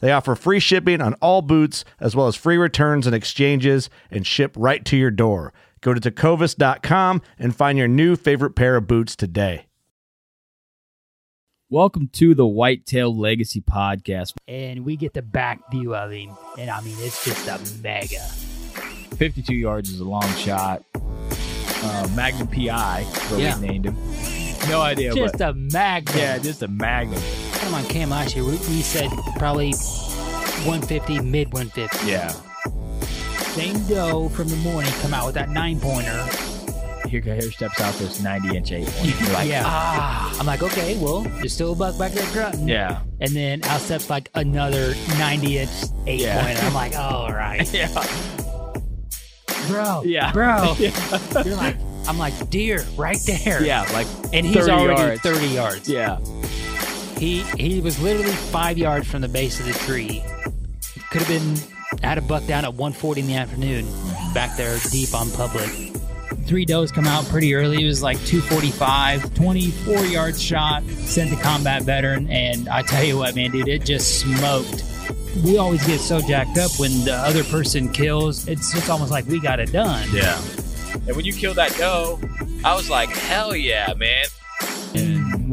They offer free shipping on all boots, as well as free returns and exchanges, and ship right to your door. Go to tecovas.com and find your new favorite pair of boots today. Welcome to the Whitetail Legacy Podcast. and we get the back view of him, and I mean it's just a mega. 52 yards is a long shot. Uh, Magnum PI, is what Yeah. we named him. No idea, Just but a magnum. yeah, just a Magnum. Put him on cam last year. We, we said probably 150, mid 150. Yeah. Same doe from the morning come out with that nine pointer. Here, here steps out this 90 inch eight point. You're like, yeah. ah. I'm like, okay, well, there's still a buck back there grunting. Yeah. And then out steps like another 90 inch eight Yeah. pointer. I'm like, oh, all right. Yeah. Bro. Yeah. Bro. You're like, I'm like, deer right there. Yeah. Like, And he's 30 already yards. 30 yards. yeah. He he was literally five yards from the base of the tree. Could have been had a buck down at 1:40 in the afternoon, back there deep on public. three does come out pretty early. It was like 245, 24 yards shot, sent the combat veteran. And I tell you what, man, dude, it just smoked. We always get so jacked up when the other person kills. It's almost like we got it done. Yeah. And when you killed that doe, I was like, hell yeah, man.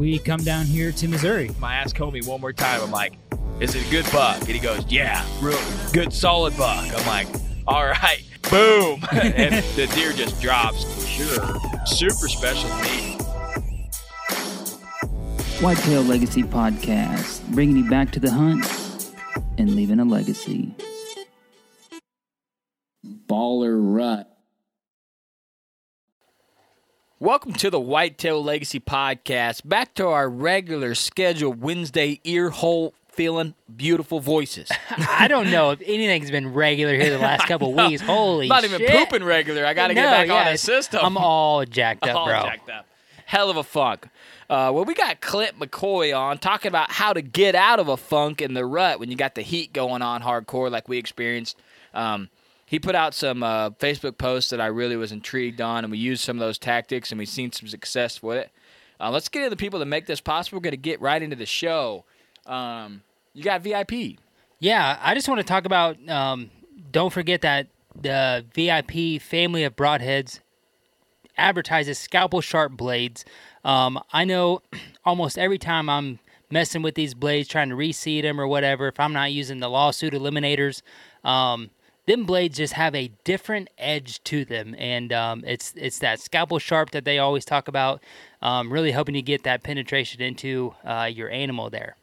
And we come down here to Missouri. My ass Comey one more time. I'm like, is it a good buck? And he goes, yeah, real good, solid buck. I'm like, all right, boom. and the deer just drops. Sure. Super special meat. Whitetail Legacy Podcast, bringing you back to the hunt and leaving a legacy. Baller Rut. Welcome to the Whitetail Legacy Podcast. Back to our regular scheduled Wednesday ear hole feeling beautiful voices. I don't know if anything's been regular here the last couple weeks. Holy shit. Not even pooping regular. I got to get back yeah, on the system. I'm all jacked up, All bro. jacked up. Hell of a funk. Uh, well, we got Clint McCoy on talking about how to get out of a funk in the rut when you got the heat going on hardcore like we experienced. Um, he put out some uh, Facebook posts that I really was intrigued on, and we used some of those tactics, and we've seen some success with it. Uh, let's get into the people that make this possible. We're going to get right into the show. Um, you got VIP. Yeah, I just want to talk about. Um, don't forget that the VIP family of broadheads advertises scalpel sharp blades. Um, I know almost every time I'm messing with these blades, trying to reseed them or whatever, if I'm not using the lawsuit eliminators, um, them blades just have a different edge to them, and um, it's it's that scalpel sharp that they always talk about. Um, really hoping to get that penetration into uh, your animal there.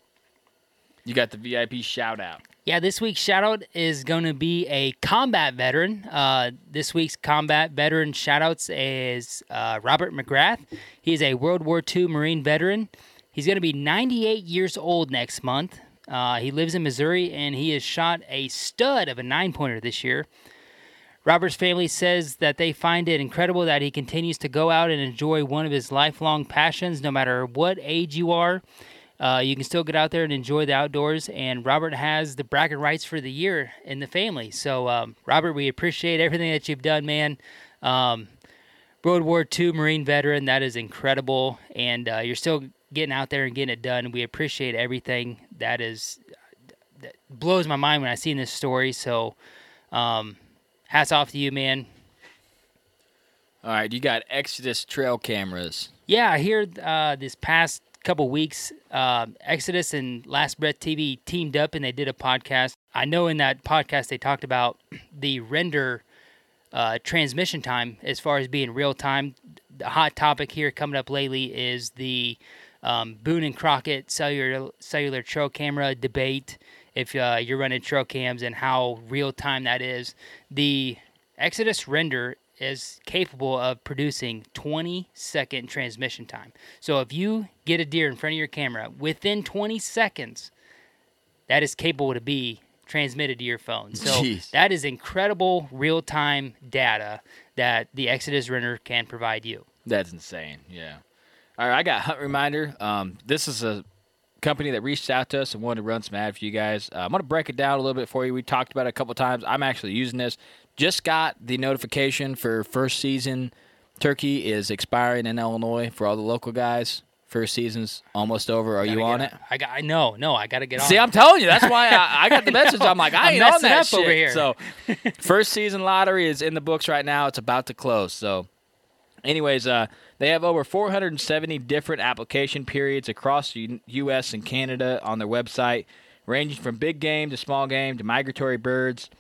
You got the VIP shout out. Yeah, this week's shout out is going to be a combat veteran. Uh, this week's combat veteran shout outs is uh, Robert McGrath. He's a World War II Marine veteran. He's going to be 98 years old next month. Uh, he lives in Missouri and he has shot a stud of a nine pointer this year. Robert's family says that they find it incredible that he continues to go out and enjoy one of his lifelong passions, no matter what age you are. Uh, you can still get out there and enjoy the outdoors. And Robert has the bragging rights for the year in the family. So, um, Robert, we appreciate everything that you've done, man. Um, World War II Marine veteran, that is incredible. And uh, you're still getting out there and getting it done. We appreciate everything. That is that blows my mind when I see this story. So, um, hats off to you, man. All right, you got Exodus trail cameras. Yeah, I hear uh, this past couple weeks, uh, Exodus and Last Breath TV teamed up and they did a podcast. I know in that podcast they talked about the render uh, transmission time as far as being real time. The hot topic here coming up lately is the um, Boone and Crockett cellular cellular trail camera debate. If uh, you're running trail cams and how real time that is, the Exodus render is capable of producing 20 second transmission time. So if you get a deer in front of your camera within 20 seconds, that is capable to be transmitted to your phone. So Jeez. that is incredible real time data that the Exodus render can provide you. That's insane. Yeah. All right, I got Hunt Reminder. Um, this is a company that reached out to us and wanted to run some ad for you guys. Uh, I'm going to break it down a little bit for you. We talked about it a couple times. I'm actually using this. Just got the notification for first season turkey is expiring in Illinois for all the local guys. First season's almost over. Are you on get it? I got. I know. No, I got to get on. See. I'm telling you, that's why I, I got the message. I'm like, I I'm ain't on that up shit. over here. So, first season lottery is in the books right now. It's about to close. So, anyways, uh, they have over 470 different application periods across the U- U.S. and Canada on their website, ranging from big game to small game to migratory birds.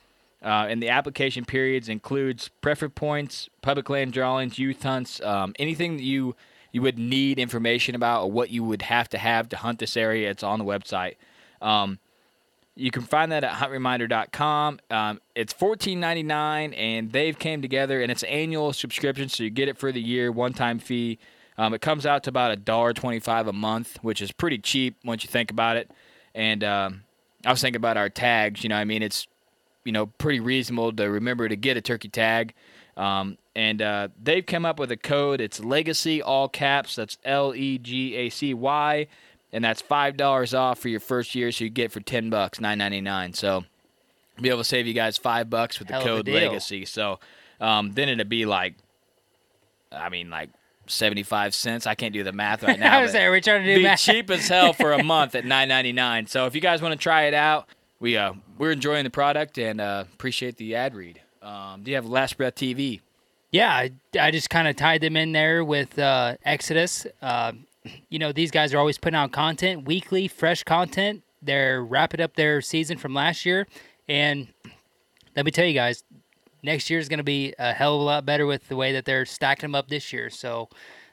Uh, and the application periods includes preferred points, public land drawings, youth hunts, um, anything that you you would need information about or what you would have to have to hunt this area. It's on the website. Um, you can find that at huntreminder.com. Um, it's $14.99, and they've came together, and it's an annual subscription, so you get it for the year, one-time fee. Um, it comes out to about $1.25 a month, which is pretty cheap once you think about it. And um, I was thinking about our tags. You know, I mean, it's you know pretty reasonable to remember to get a turkey tag. Um, and uh, they've come up with a code. It's Legacy, all caps. That's L E G A C Y, and that's five dollars off for your first year. So you get for ten bucks, nine ninety nine. So be able to save you guys five bucks with the Hell a code. Legacy. So um, then it'd be like, I mean, like seventy five cents. I can't do the math right now. I was there. We're trying to do be math. cheap as hell for a month at nine ninety nine. So if you guys want to try it out, we uh we're enjoying the product and uh, appreciate the ad read. Um, do you have Last Breath TV? Yeah, I, I just kind of tied them in there with uh, Exodus. Uh, you know, these guys are always putting out content, weekly, fresh content. They're wrapping up their season from last year. And let me tell you guys, next year is going to be a hell of a lot better with the way that they're stacking them up this year. So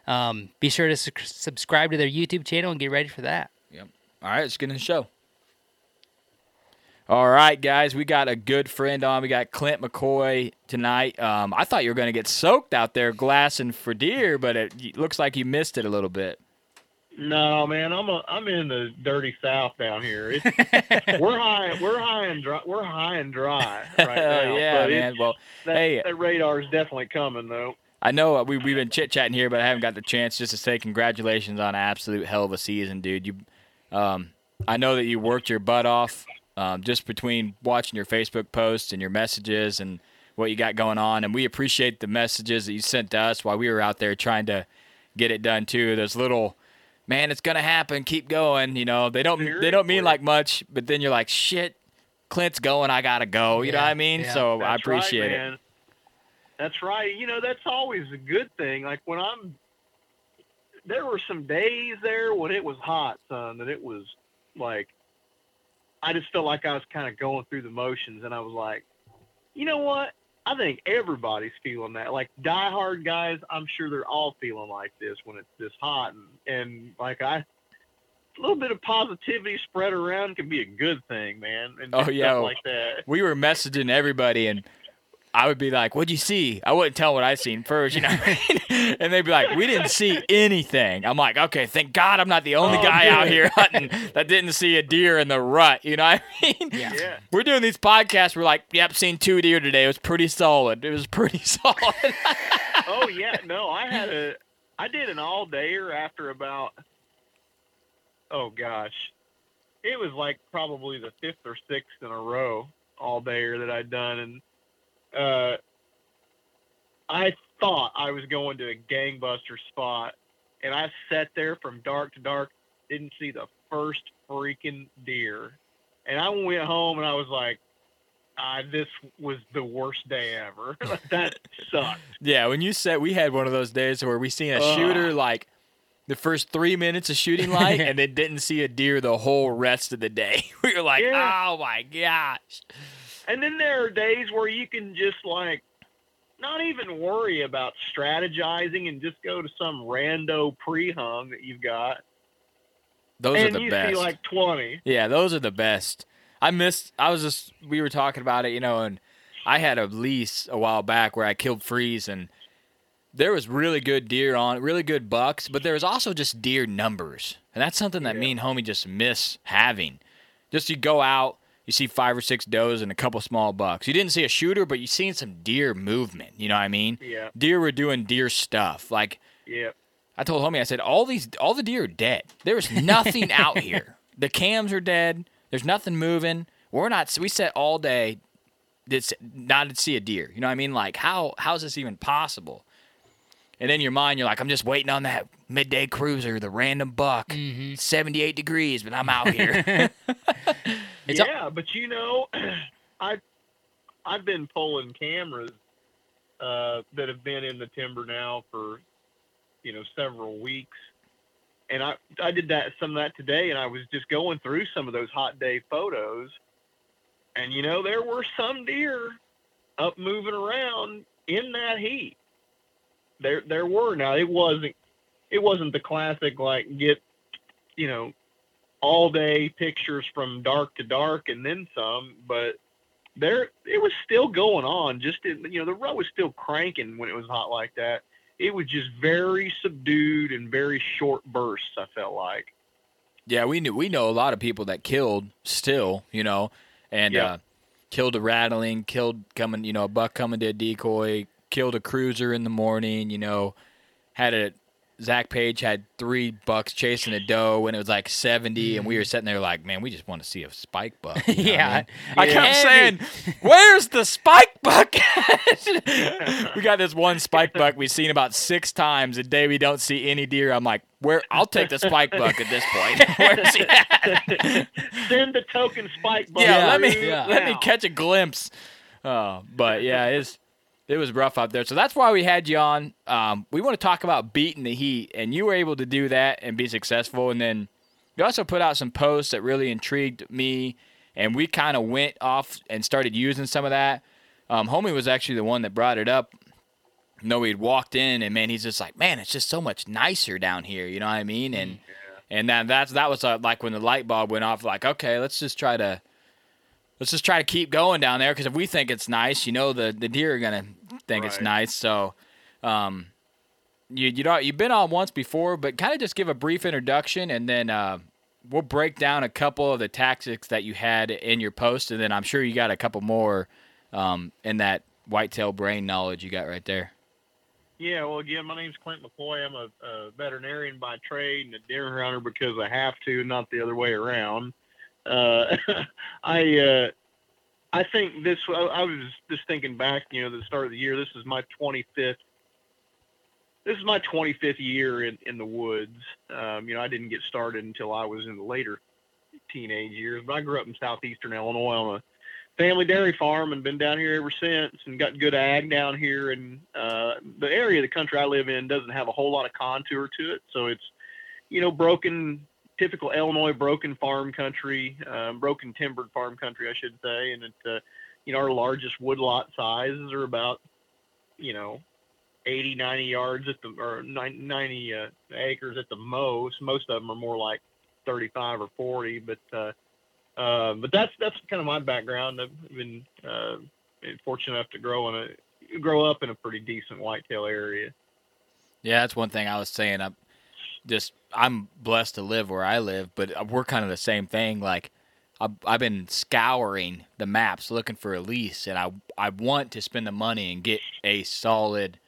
um, be sure to su- subscribe to their YouTube channel and get ready for that. Yep. All right, let's get in the show. All right, guys, we got a good friend on. We got Clint McCoy tonight. Um, I thought you were going to get soaked out there glassing for deer, but it looks like you missed it a little bit. No, man, I'm a, I'm in the dirty south down here. We're high, we're high and dry, we're high and dry right now. yeah, man. Well, that, hey, that radar's definitely coming though. I know uh, we, we've been chit chatting here, but I haven't got the chance just to say congratulations on an absolute hell of a season, dude. You, um, I know that you worked your butt off um, just between watching your Facebook posts and your messages and what you got going on, and we appreciate the messages that you sent to us while we were out there trying to get it done too. Those little, man, it's gonna happen. Keep going. You know, they don't they don't mean like much, but then you're like, shit, Clint's going. I gotta go. You know what I mean? yeah. so I That's right, appreciate it. That's right. You know, that's always a good thing. Like when I'm, there were some days there when it was hot, son, that it was like, I just felt like I was kind of going through the motions, and I was like, you know what? I think everybody's feeling that. Like diehard guys, I'm sure they're all feeling like this when it's this hot, and and like I, little bit of positivity spread around can be a good thing, man. And Oh, yeah. like that. we were messaging everybody and I would be like, "What'd you see?" I wouldn't tell what I seen first, you know. what I mean? and they'd be like, "We didn't see anything." I'm like, "Okay, thank God I'm not the only Oh, guy out here hunting that didn't see a deer in the rut." You know what I mean? Yeah. Yeah. We're doing these podcasts. We're like, "Yep, seen two deer today. It was pretty solid. It was pretty solid." oh yeah, no, I had a, I did an all dayer after about, oh gosh, it was like probably the fifth or sixth in a row all dayer that I'd done, and uh, I thought I was going to a gangbuster spot, and I sat there from dark to dark, didn't see the first freaking deer, and I went home and I was like. Uh, this was the worst day ever. that sucked. yeah, when you said we had one of those days where we seen a Ugh. shooter like the first three minutes of shooting light and then didn't see a deer the whole rest of the day. We were like, Yeah. "Oh my gosh." And then there are days where you can just like not even worry about strategizing and just go to some rando pre-hung that you've got, Those and are the you best. see like twenty. Yeah, those are the best. I missed. I was just. We were talking about it, you know, and I had a lease a while back where I killed freeze, and there was really good deer on, really good bucks, but there was also just deer numbers, and that's something that me and homie just miss having. Just you go out, you see five or six does and a couple small bucks. You didn't see a shooter, but you seen some deer movement. You know what I mean? Yeah, Deer were doing deer stuff. Like yeah, I told homie, I said, all these, all the deer are dead. There is nothing out here. The cams are dead. There's nothing moving. We're not. We sat all day, did not to see a deer. You know what I mean? Like how how is this even possible? And in your mind, you're like, I'm just waiting on that midday cruiser, the random buck, Mhm. 78 degrees, but I'm out here. It's a- yeah. But you know, I I've been pulling cameras uh, that have been in the timber now for you know several weeks, and I I did that some of that today, and I was just going through some of those hot day photos, and you know there were some deer up moving around in that heat. There there were now it wasn't it wasn't the classic like get you know all day pictures from dark to dark and then some, but there it was still going on. Just in, you know, the rut was still cranking when it was hot like that. It was just very subdued and very short bursts. I felt like. Yeah, we knew we know a lot of people that killed still, you know, and Yeah. uh, killed a rattling, killed coming, you know, a buck coming to a decoy, killed a cruiser in the morning, you know, had a Zach Page had three bucks chasing a doe when it was like seventy, and we were sitting there like, man, we just want to see a spike buck. you know what I Yeah. mean? I kept saying, "Where's the spike buck?" we got this one spike buck we've seen about six times a day. We don't see any deer. I'm like, "Where? I'll take the spike buck at this point. Where's he at?" Send the token spike. Bug yeah, let me through let me catch a glimpse. Uh, but yeah, it's it was rough out there. So that's why we had you on. Um, we want to talk about beating the heat, and you were able to do that and be successful. And then you also put out some posts that really intrigued me, and we kind of went off and started using some of that. Um, Homie was actually the one that brought it up. You know, he'd walked in, and man, he's just like, man, it's just so much nicer down here. You know what I mean? And and that that's that was uh, like when the light bulb went off. Like, okay, let's just try to let's just try to keep going down there because if we think it's nice, you know, the the deer are gonna think it's nice. So, um, you you know you've been on once before, but kind of just give a brief introduction, and then uh, we'll break down a couple of the tactics that you had in your post, and then I'm sure you got a couple more um, in that whitetail brain knowledge you got right there. Yeah, well, again, my name's Clint McCoy. I'm a, a veterinarian by trade and a deer hunter because I have to, not the other way around. Uh, I uh, I think this. I, I was just thinking back, you know, the start of the year. This is my 25th. This is my 25th year in, in the woods. Um, you know, I didn't get started until I was in the later teenage years, but I grew up in southeastern Illinois on a family dairy farm and been down here ever since and got good ag down here and uh the area of the country I live in doesn't have a whole lot of contour to it so it's you know broken typical Illinois broken farm country um, broken timbered farm country I should say and it uh, you know our largest woodlot sizes are about you know 80 90 yards at the or 90, 90 uh, acres at the most most of them are more like 35 or 40. But uh, uh, but that's that's kind of my background. I've been uh, fortunate enough to grow in a grow up in a pretty decent whitetail area. Yeah, that's one thing I was saying. I'm just I'm blessed to live where I live, but uh, we're kind of the same thing. Like I've, I've been scouring the maps looking for a lease, and I I want to spend the money and get a solid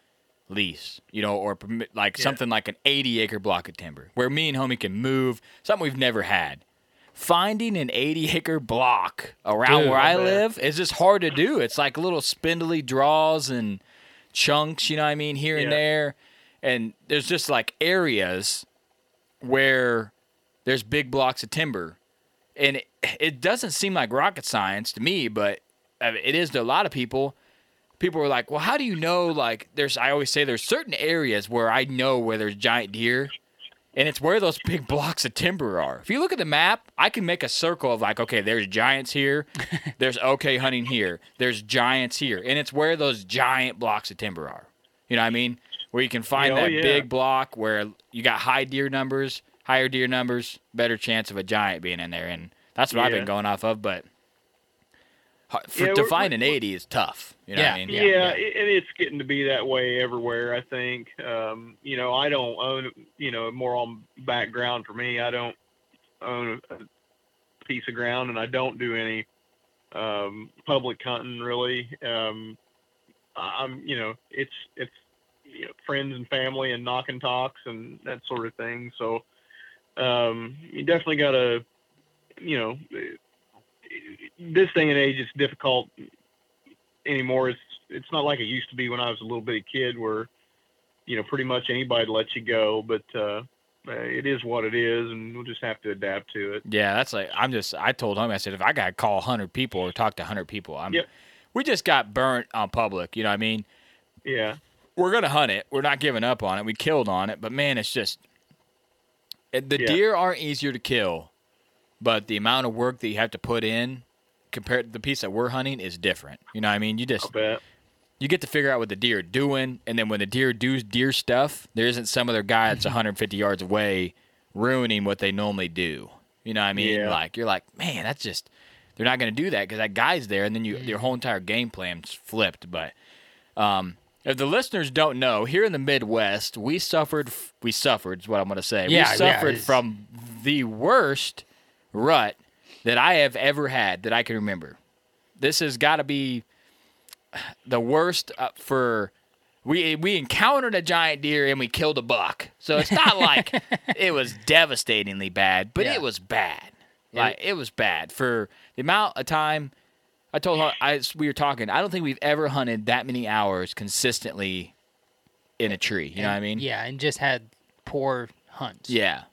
lease, you know, or like Yeah. something like an 80 acre block of timber where me and homie can move, something we've never had. Finding an 80 acre block around Dude, where I bet. live is just hard to do. It's like little spindly draws and chunks, you know what I mean, here and there. And there's just like areas where there's big blocks of timber. And it, it doesn't seem like rocket science to me, but it is to a lot of people. People are like, well, how do you know? Like, there's, I always say there's certain areas where I know where there's giant deer, and it's where those big blocks of timber are. If you look at the map, I can make a circle of like, okay, there's giants here, there's okay hunting here, there's giants here, and it's where those giant blocks of timber are. You know what I mean? Where you can find Oh, that yeah. big block where you got high deer numbers, higher deer numbers, better chance of a giant being in there, and that's what I've been going off of. But for, Yeah, to find an 80 is tough. You know Yeah. what I mean? Yeah, it- and it's getting to be that way everywhere. I think. Um, you know, I don't own. You know, more on background for me. I don't own a, piece of ground, and I don't do any um, public hunting really. Um, I'm, you know, it's it's you know, friends and family and knock and talks and that sort of thing. So um, you definitely got to, you know, this day and age it's difficult anymore. It's it's not like it used to be when I was a little bitty kid, where you know pretty much anybody let you go. But uh, uh, it is what it is, and we'll just have to adapt to it. Yeah, that's like I'm just. I told him I said if I got to call 100 people or talk to 100 people, I'm. Yep. We just got burnt on public. You know what I mean? Yeah, We're gonna hunt it. We're not giving up on it. We killed on it, but man, it's just the Yeah. deer aren't easier to kill, but the amount of work that you have to put in compared to the piece that we're hunting is different. You know what I mean? You just you get to figure out what the deer are doing, and then when the deer do deer stuff, there isn't some other guy that's 150 yards away ruining what they normally do. You know what I mean? Yeah. Like you're like, man, that's just they're not going to do that because that guy's there, and then you your whole entire game plan's flipped. But um, if the listeners don't know, here in the Midwest, we suffered. We suffered is what I'm going to say. Yeah, we suffered it's- from the worst rut that I have ever had that I can remember. This has got to be the worst uh, for we we encountered a giant deer and we killed a buck. So it's not like it was devastatingly bad, but Yeah. it was bad. Like it was bad for the amount of time. I told her I we were talking. I don't think we've ever hunted that many hours consistently in a tree. You know what I mean? Yeah, and just had poor hunts. Yeah.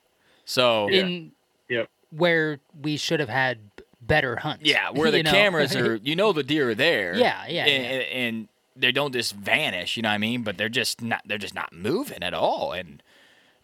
So In Yep. where we should have had better hunts. Yeah, where the know? cameras are, you know, the deer are there. Yeah, yeah, and, yeah. and they don't just vanish. You know what I mean? But they're just not. They're just not moving at all. And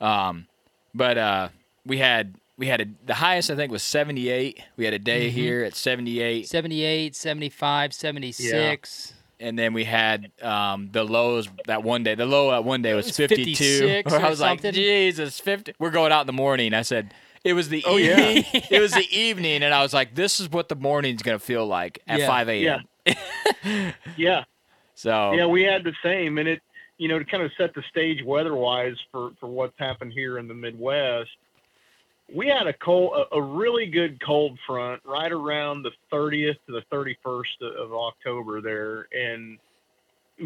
um, but uh, we had we had a, the highest I think was seventy eight. We had a day Mm-hmm. here at seventy eight, 78, 75, 76. and then we had um the lows that one day. The low at one day was, was fifty two. 56 I or was like. Jesus, fifty. We're going out in the morning. I said. It was the Oh, yeah. evening. it was the evening, and I was like, "This is what the morning's gonna feel like at Yeah. five a.m." Yeah, So yeah, we had the same, and it, you know, to kind of set the stage weather-wise for for what's happened here in the Midwest. We had a cold, a, a really good cold front right around the 30th to the 31st of October there, and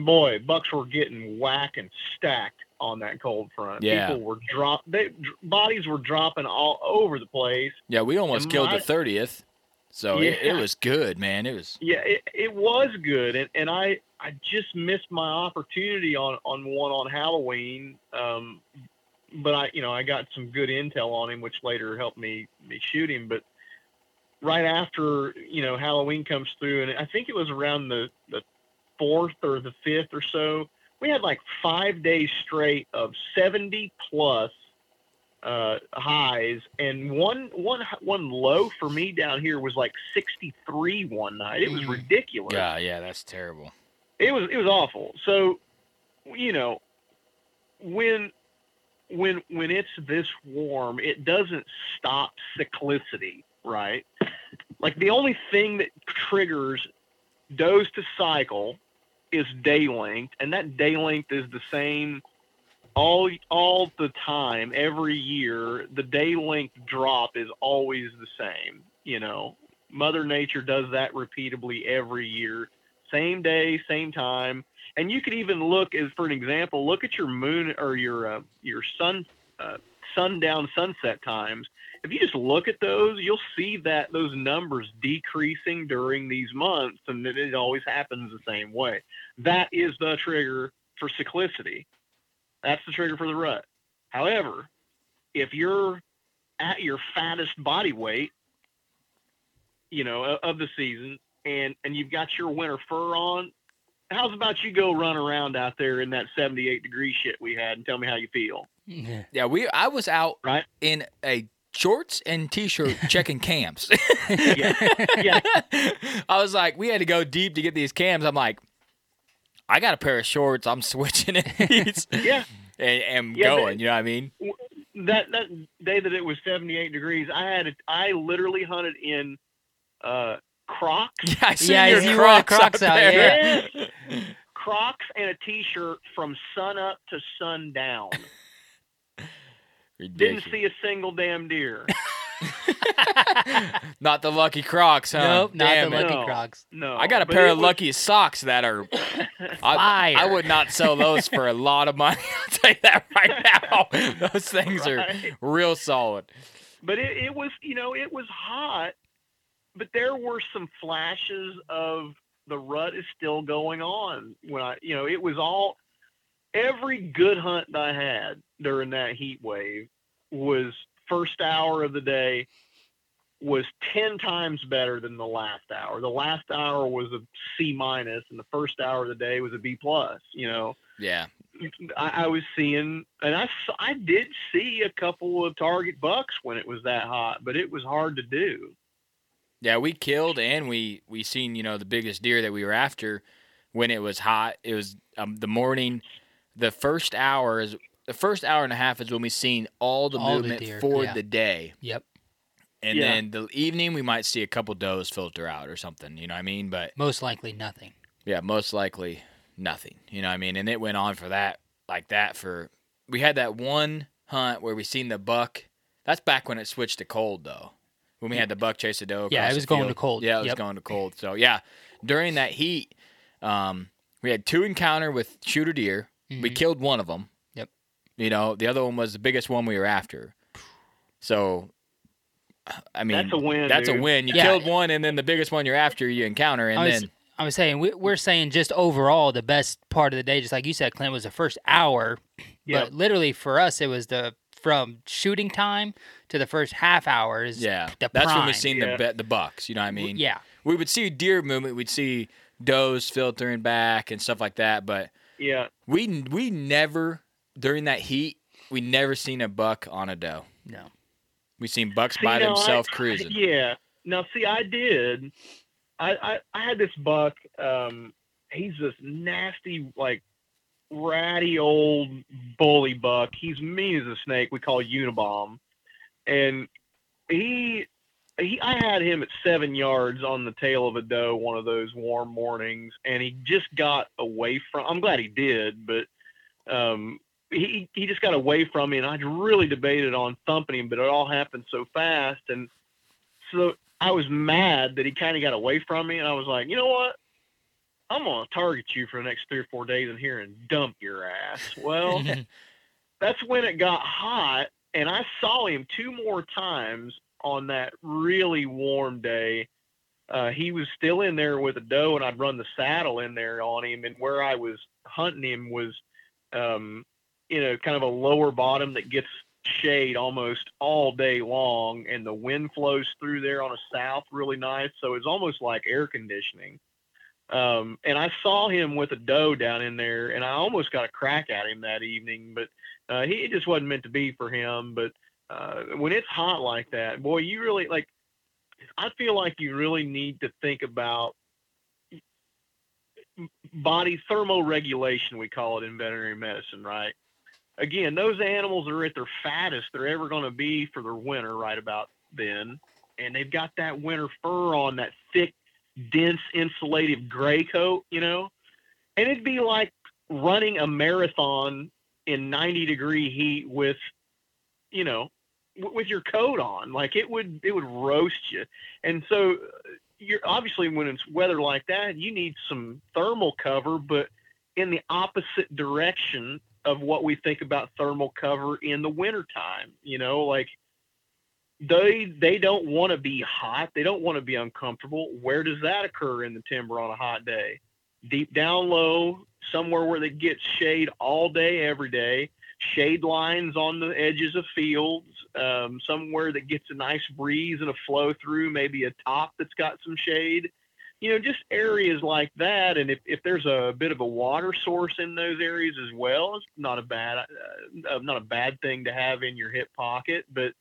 boy, bucks were getting whack and stacked on that cold front. Yeah. People were drop, they bodies were dropping all over the place. Yeah, we almost And killed the thirtieth. So it, it was good, man. It was Yeah, it, it was good, and, and I I just missed my opportunity on on one on Halloween. Um, but I you know I got some good intel on him, which later helped me me shoot him. But right after you know Halloween comes through, and I think it was around the the fourth or the fifth or so, we had like five days straight of seventy plus uh, highs, and one one one low for me down here was like 63 one night. It was Mm. ridiculous. yeah, yeah. That's terrible. It was it was awful. So, you know, when when when it's this warm, it doesn't stop cyclicity, right? Like the only thing that triggers does to cycle is day length, and that day length is the same all all the time every year. The day length drop is always the same. You know, Mother Nature does that repeatedly every year, same day, same time. And you could even look as for an example, look at your moon or your uh, your sun uh, sundown sunset times if you just look at those, you'll see that those numbers decreasing during these months, and it, it always happens the same way. That is the trigger for cyclicity. That's the trigger for the rut. However, if you're at your fattest body weight, you know, of the season, and and you've got your winter fur on, how's about you go run around out there in that 78 degree shit we had and tell me how you feel? Yeah, we. I was out Right. in a shorts and t-shirt checking cams. Yeah. Yeah. I was like, we had to go deep to get these cams. I'm like, I got a pair of shorts. I'm switching it Yeah. and, and Yeah, but- going. You know what I mean? that that day that it was 78 degrees, I had it. I literally hunted in uh, Crocs, Yeah, I see Yeah, your you Crocs, Crocs out, there. Crocs, and a T-shirt from sun up to sundown. Didn't see a single damn deer. Not the Lucky Crocs, huh? Nope, not Damn the it. Lucky No. Crocs. No, I got a pair of was- Lucky socks that are. I, Fire. I would not sell those for a lot of money. I'll tell you that right now. Those things are real solid. But it, it was, you know, it was hot, but there were some flashes of the rut is still going on. When I, you know, it was all every good hunt I had during that heat wave was first hour of the day was 10 times better than the last hour. The last hour was a C minus and the first hour of the day was a B plus, you know. Yeah. I, I was seeing, and I, I did see a couple of target bucks when it was that hot, but it was hard to do. Yeah, we killed and we we seen you know the biggest deer that we were after when it was hot. It was um, the morning. The first hour is the first hour and a half is when we seen all the All the movement deer, for yeah. the day, Yep. and Yeah. then the evening we might see a couple does filter out or something. You know what I mean? But Most likely nothing. yeah, most likely nothing. You know what I mean? And it went on for that like that for. We had that one hunt where we seen the buck. That's back when it switched to cold though. When we had the buck chase the doe. Yeah, it was the going to cold. Yeah, it was Yep. going to cold. So yeah, during that heat, um, we had two encounter with shooter deer. We Mhm. killed one of them. Yep. You know, the other one was the biggest one we were after. So, I mean, That's a win, That's a win. You Yeah. killed one, and then the biggest one you're after, you encounter, and I was, then I was saying we, we're saying just overall the best part of the day, just like you said, Clint, was the first hour. Yep. But literally for us, it was the from shooting time to the first half hour is yeah, the that's when we prime. seen Yeah. the the bucks. You know what I mean? yeah. we would see deer movement. We'd see does filtering back and stuff like that. But Yeah. we we never during that heat we never seen a buck on a doe. No. We seen bucks See, by now, I- themselves cruising. Yeah. Now, see, I did. I, I, I had this buck. Um, he's this nasty, like, ratty old bully buck. He's mean as a snake. We call Unabomb. And he, he, I had him at seven yards on the tail of a doe one of those warm mornings, and he just got away from. I'm glad he did, but um, he he just got away from me, and I'd really debated on thumping him, but it all happened so fast, and so I was mad that he kind of got away from me, and I was like, you know what? I'm gonna target you for the next three or four days in here and dump your ass. Well, that's when it got hot, and I saw him two more times on that really warm day. Uh, he was still in there with a doe, and I'd run the saddle in there on him, and where I was hunting him was, um, you know, kind of a lower bottom that gets shade almost all day long, and the wind flows through there on a south really nice, so it's almost like air conditioning. Um, and I saw him with a doe down in there, and I almost got a crack at him that evening, but uh, he it just wasn't meant to be for him. But uh, when it's hot like that, boy, you really like. I feel like you really need to think about body thermoregulation. We call it in veterinary medicine, right? again, those animals are at their fattest they're ever going to be for their winter right about then, and they've got that winter fur on, that thick, dense, insulative gray coat, you know, and it'd be like running a marathon in 90 degree heat with, you know, w- with your coat on. Like it would, it would roast you. And so, uh, you're obviously when it's weather like that, you need some thermal cover, but in the opposite direction of what we think about thermal cover in the wintertime. You know, like they they don't want to be hot. They don't want to be uncomfortable. Where does that occur in the timber on a hot day? Deep down low, somewhere where they get shade all day, every day. Shade lines on the edges of fields, um, somewhere that gets a nice breeze and a flow through, maybe a top that's got some shade you know, just areas like that. And if, if there's a bit of a water source in those areas as well, it's not a bad, uh, not a bad thing to have in your hip pocket. But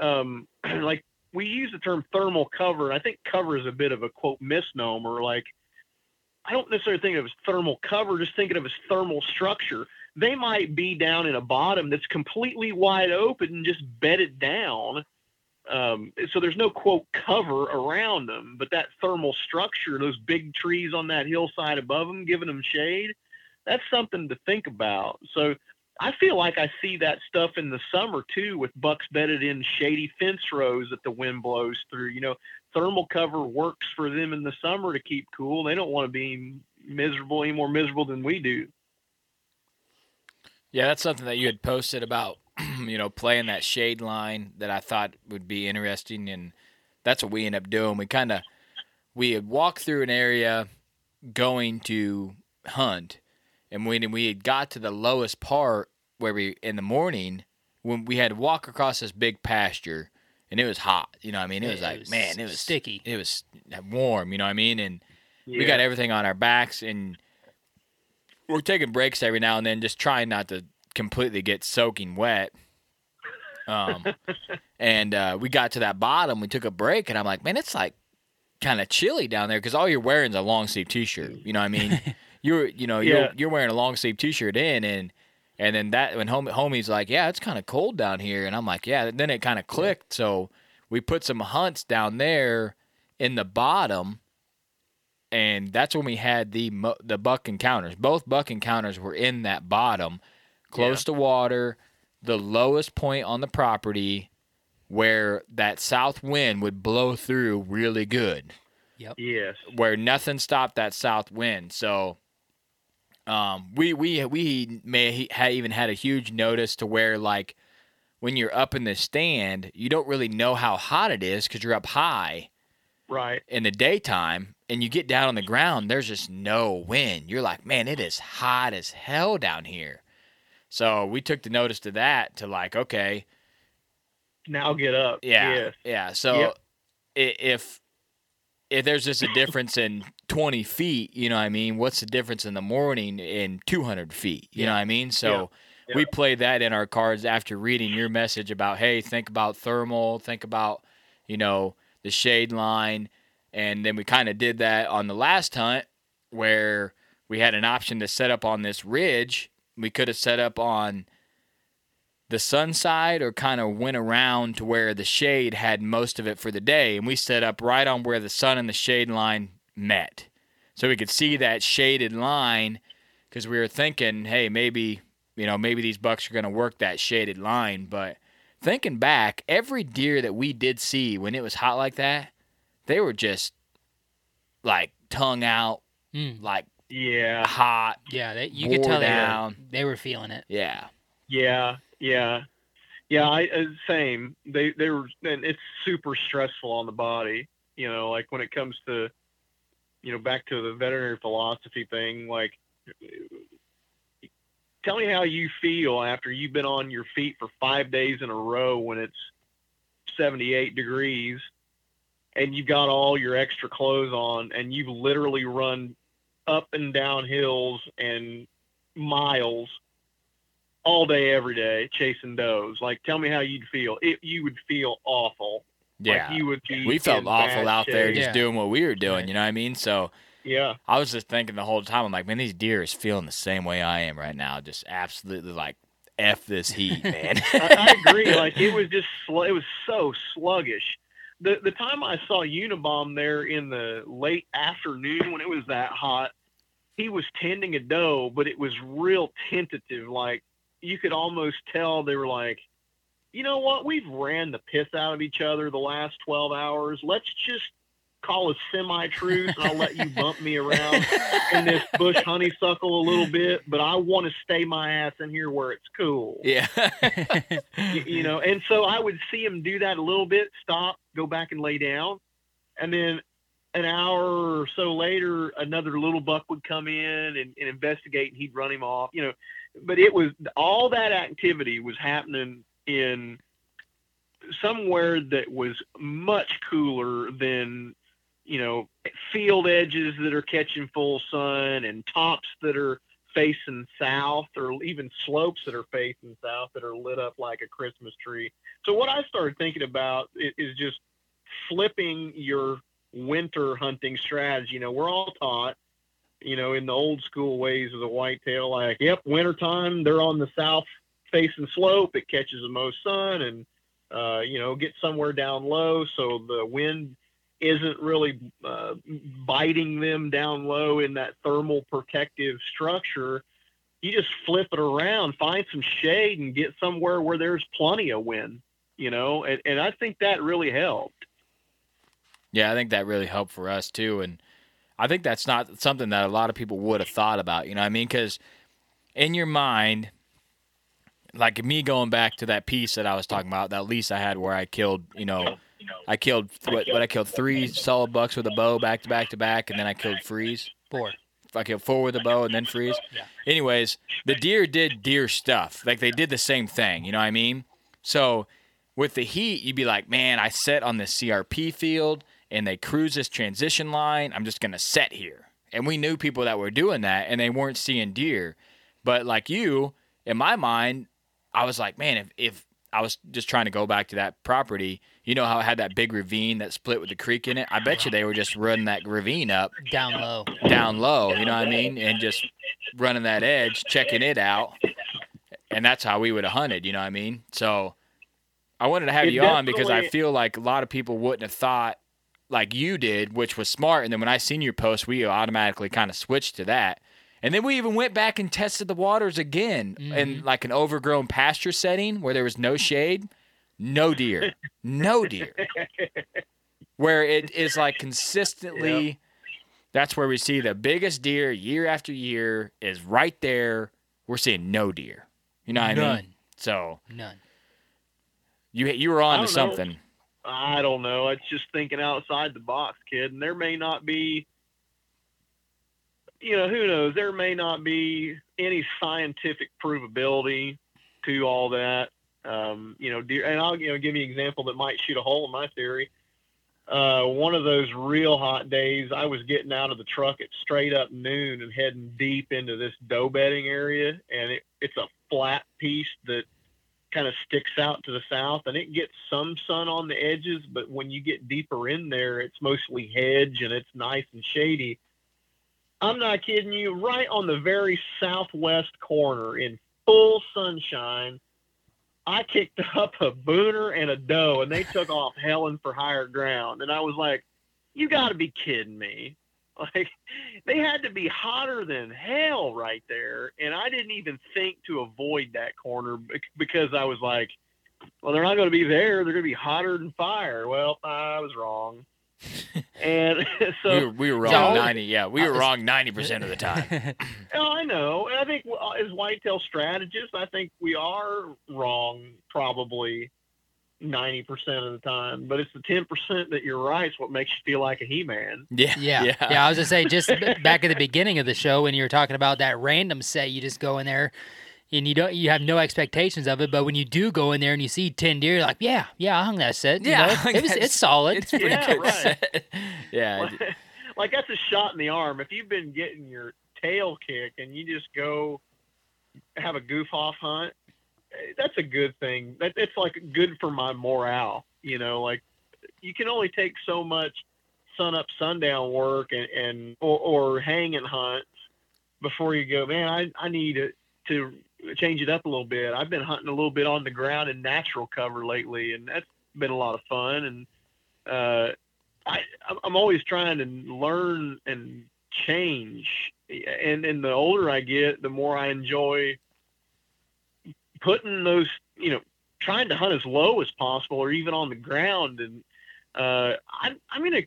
um, like we use the term thermal cover, and I think cover is a bit of a quote misnomer. Like I don't necessarily think of as thermal cover, just thinking of as thermal structure. They might be down in a bottom that's completely wide open and just bedded down um, so there's no quote cover around them, but that thermal structure, those big trees on that hillside above them, giving them shade, that's something to think about. So I feel like I see that stuff in the summer too, with bucks bedded in shady fence rows that the wind blows through. You know, thermal cover works for them in the summer to keep cool. They don't want to be miserable any more miserable than we do. Yeah, that's something that you had posted about you know, playing that shade line that I thought would be interesting, and that's what we end up doing. We kind of we had walked through an area going to hunt, and when we had got to the lowest part where we in the morning when we had to walk across this big pasture, and it was hot. You know, what I mean, it was It like was man, it was sticky. It was warm. You know what I mean, and we got everything on our backs and we're taking breaks every now and then just trying not to completely get soaking wet um, and uh, we got to that bottom we took a break and i'm like man it's like kind of chilly down there because all you're wearing is a long sleeve t-shirt you know what i mean you're you know you're, you're wearing a long sleeve t-shirt in and and then that when hom- homie's like yeah it's kind of cold down here and i'm like yeah then it kind of clicked so we put some hunts down there in the bottom and that's when we had the mo- the buck encounters. Both buck encounters were in that bottom, close to water, the lowest point on the property, where that south wind would blow through really good, Yep. Yes. where nothing stopped that south wind. So, um, we we we may ha even had a huge notice to where like when you're up in the stand, you don't really know how hot it is because you're up high Right. in the daytime and you get down on the ground, there's just no wind. You're like, man, it is hot as hell down here. So we took the notice to that to like, okay, Now get up. yeah, Yes. yeah. So Yep. if if there's just a difference in 20 feet, you know what I mean? What's the difference in the morning in 200 feet? You know what I mean? So Yeah. we played that in our cards after reading your message about, hey, think about thermal, think about, you know, the shade line. And then we kind of did that on the last hunt where we had an option to set up on this ridge. We could have set up on the sun side or kind of went around to where the shade had most of it for the day. And we set up right on where the sun and the shade line met. So we could see that shaded line because we were thinking, hey, maybe, you know, maybe these bucks are going to work that shaded line. But thinking back, every deer that we did see when it was hot like that, they were just like tongue out, Mm. like Yeah. hot. Yeah, they, you could Wore tell they were, they were feeling it. Yeah. Yeah, yeah, yeah. I uh, same. They they were, and it's super stressful on the body. You know, like when it comes to, you know, back to the veterinary philosophy thing. Like, tell me how you feel after you've been on your feet for five days in a row when it's 78 degrees, and you've got all your extra clothes on, and you've literally run up and down hills and miles all day, every day, chasing does. Like, tell me how you'd feel. It, you would feel awful. Yeah. Like you would be. we felt awful bad out there just Yeah. doing what we were doing, Right. you know what I mean? So Yeah. I was just thinking the whole time, I'm like, man, these deer is feeling the same way I am right now. Just absolutely like f this heat, man. I, I agree. Like it was just sl- it was so sluggish. The the time I saw Unabomb there in the late afternoon when it was that hot, he was tending a doe, but it was real tentative. Like you could almost tell they were like, you know what? We've ran the piss out of each other the last twelve hours. Let's just call a semi truce and I'll let you bump me around in this bush honeysuckle a little bit, but I want to stay my ass in here where it's cool. yeah. Y- you know, and so I would see him do that a little bit, stop, go back and lay down, and then an hour or so later, another little buck would come in and, and investigate, and he'd run him off. You know, but it was all that activity was happening in somewhere that was much cooler than you know field edges that are catching full sun and tops that are facing south or even slopes that are facing south that are lit up like a christmas tree. So what i started thinking about is just flipping your winter hunting strategy. You know we're all taught you know in the old school ways of the whitetail like yep wintertime they're on the south facing slope it catches the most sun and uh, you know, get somewhere down low so the wind isn't really uh, biting them down low in that thermal protective structure. You just flip it around, find some shade, and get somewhere where there's plenty of wind. You know, and, and I think that really helped. Yeah, I think that really helped for us too, and I think that's not something that a lot of people would have thought about. You know what I mean? Because in your mind, like me going back to that piece that I was talking about, that lease I had where I killed, you know, I killed what, what I killed three solid bucks with a bow back to back to back, and then I killed freeze. Four. I killed four with a bow and then freeze. Anyways, the deer did deer stuff. Like they did the same thing. You know what I mean? So with the heat, you'd be like, man, I set on the CRP field and they cruise this transition line. I'm just gonna set here. And we knew people that were doing that and they weren't seeing deer. But like you, in my mind, I was like, man, if, if I was just trying to go back to that property, you know how it had that big ravine that split with the creek in it? I bet you they were just running that ravine up Down low. down low, you know what I mean? And just running that edge, checking it out. And that's how we would have hunted, you know what I mean? So I wanted to have It you on because I feel like a lot of people wouldn't have thought like you did, which was smart. And then when I seen your post, we automatically kind of switched to that. And then we even went back and tested the waters again in mm-hmm. like an overgrown pasture setting where there was no shade, no deer, no deer. Where it is like consistently, that's where we see the biggest deer year after year is right there. We're seeing no deer. You know what I mean? None. So None. you you were on to don't know. I don't know. It's just thinking outside the box, kid. And there may not be, you know, who knows? There may not be any scientific provability to all that. Um, you know, deer, and I'll you know give you an example that might shoot a hole in my theory. Uh, one of those real hot days, I was getting out of the truck at straight up noon and heading deep into this doe bedding area, and it, it's a flat piece that kind of sticks out to the south and it gets some sun on the edges but when you get deeper in there it's mostly hedge and it's nice and shady. I'm not kidding you. Right on the very southwest corner in full sunshine i kicked up a booner and a doe and they took off helen for higher ground. And i was like you got to be kidding me like they had to be hotter than hell right there and i didn't even think to avoid that corner because i was like well they're not going to be there they're going to be hotter than fire well i was wrong and so we were, we were wrong I- ninety. Yeah, we were I- wrong ninety percent of the time. Oh, I know. And I think well, as whitetail strategists, I think we are wrong probably 90% of the time. But it's the 10% that you're right is what makes you feel like a He-Man. Yeah, Yeah. yeah. I was gonna say just back at the beginning of the show when you were talking about that random set, you just go in there and you don't you have no expectations of it, but when you do go in there and you see ten deer, you're like, yeah, yeah, I hung that set. You Yeah, know, I it was, it's solid. It's pretty Yeah, good. right. yeah, like that's a shot in the arm. If you've been getting your tail kicked and you just go have a goof off hunt, that's a good thing. That it's like good for my morale. You know, like you can only take so much sun up sundown work and, and or, or hanging hunts before you go, man. I I need to, to change it up a little bit. I've been hunting a little bit on the ground in natural cover lately, and that's been a lot of fun. And uh, I, I'm always trying to learn and change. And and the older I get, the more I enjoy putting those, you know, trying to hunt as low as possible, or even on the ground. And uh, I'm I'm gonna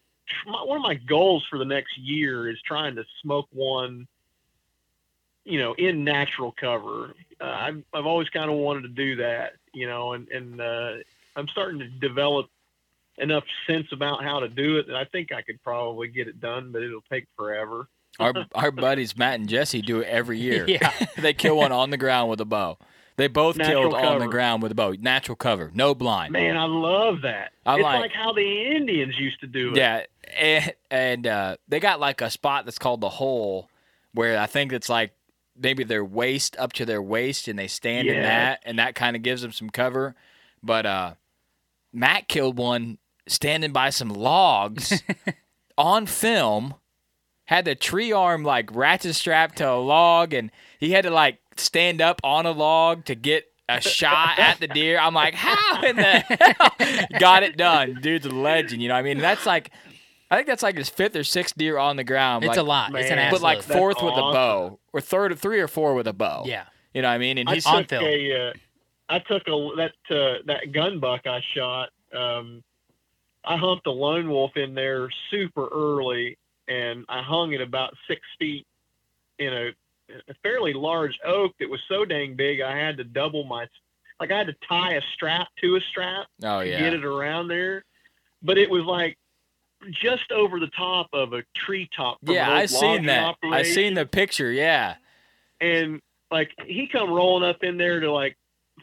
one of my goals for the next year is trying to smoke one you know, in natural cover. Uh, I've I've always kind of wanted to do that, you know, and and uh, I'm starting to develop enough sense about how to do it that I think I could probably get it done, but it'll take forever. Our our buddies Matt and Jesse do it every year. Yeah. they kill one on the ground with a bow. They both Natural killed on the ground with a bow. Natural cover, no blind. Man, I love that. I it's like- like, how the Indians used to do it. Yeah, and, and uh, they got like a spot that's called the hole, where I think it's like maybe their waist up to their waist, and they stand in that, and that kind of gives them some cover. But uh, Matt killed one standing by some logs on film. Had the tree arm like ratchet strapped to a log, and he had to like stand up on a log to get a shot at the deer. I'm like, how in the hell got it done? Dude's a legend, you know what I mean? That's like, I think that's like his fifth or sixth deer on the ground. It's like, a lot. it's an ass But like load. That's fourth with a bow, or third or three or four with a bow. Yeah. You know what I mean? And I he's took on film. a, uh, I took a that uh, that gun buck I shot. Um, I humped a lone wolf in there super early, and I hung it about six feet in a, a fairly large oak that was so dang big I had to double my, like I had to tie a strap to a strap oh to yeah. get it around there. But it was like just over the top of a treetop. Yeah, I seen that. I seen the picture. Yeah. and like he come rolling up in there to like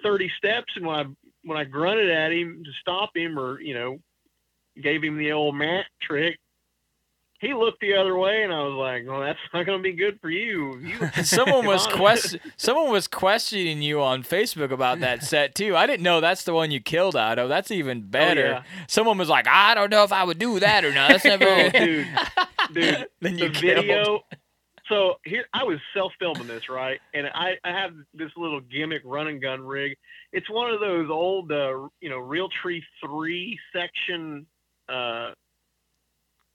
30 steps and when i when i grunted at him to stop him or you know gave him the old mat trick he looked the other way and i was like well that's not going to be good for you you Someone was question. Someone was questioning you on Facebook about that set too. I didn't know that's the one you killed out of. That's even better. yeah. Someone was like, I don't know if I would do that or not. That's never. oh dude dude then the you killed. video so here i was self-filming this right and i i have this little gimmick run and gun rig it's one of those old uh you know real tree three section uh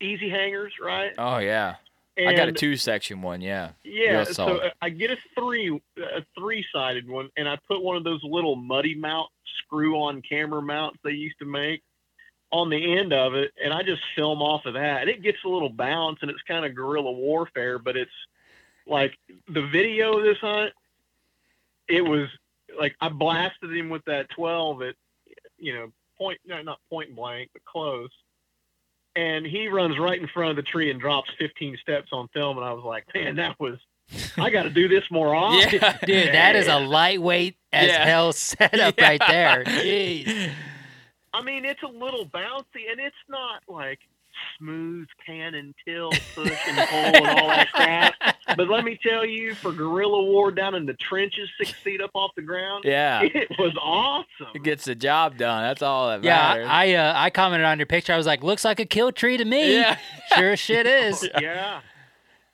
easy hangers right Oh yeah, and I got a two section one. Yeah. yeah so uh, i get a three a three sided one and i put one of those little muddy mount screw on camera mounts they used to make on the end of it and I just film off of that. And it gets a little bounce and it's kind of guerrilla warfare, but it's like the video of this hunt, it was like I blasted him with that 12 at, you know, point, no, not point blank, but close. And he runs right in front of the tree and drops 15 steps on film. And I was like, man, that was, I got to do this more often. Yeah. Dude, that is a lightweight as Yeah. hell setup Yeah. right there. Jeez. I mean, it's a little bouncy, and it's not like smooth pan and tilt, push and pull, and all that crap. But let me tell you, for guerrilla war down in the trenches, six feet up off the ground, Yeah. it was awesome. It gets the job done. That's all that Yeah, matters. I uh, I commented on your picture. I was like, looks like a kill tree to me. Yeah. Sure as shit is. yeah,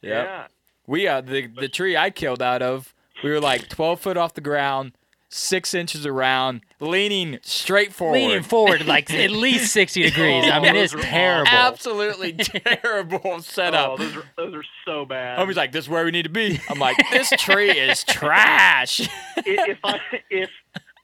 Yep. yeah. We uh the the tree I killed out of, we were like twelve foot off the ground, six inches around, leaning straight forward. Leaning forward like at least 60 degrees. I mean, it's terrible. Absolutely terrible Oh, setup. those are those are so bad. Homie's like, "This is where we need to be." I'm like, "This tree is trash." If I if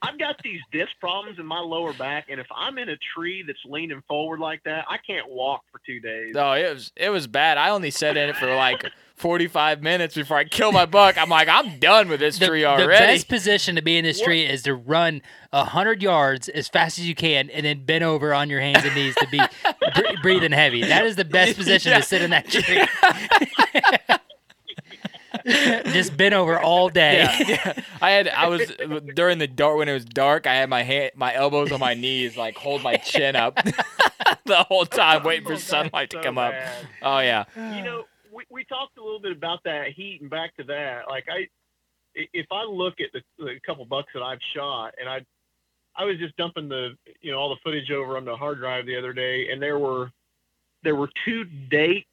I've got these disc problems in my lower back, and if I'm in a tree that's leaning forward like that, I can't walk for two days. No, it was it was bad. I only sat in it for like 45 minutes before I kill my buck. I'm like, I'm done with this the, tree already. the already. best position to be in this tree is to run hundred yards as fast as you can, and then bend over on your hands and knees to be br- breathing heavy. That is the best position Yeah. to sit in that tree. Just bent over all day. yeah, yeah. I had I was during the dark when it was dark. I had my hand, my elbows on my knees, like hold my chin up the whole time, waiting for Oh, that's sunlight to so come up. Oh yeah, you know, we, we talked a little bit about that heat and back to that. Like I, if I look at the, the couple bucks that I've shot, and I, I was just dumping the, you know, all the footage over on the hard drive the other day, and there were, there were two dates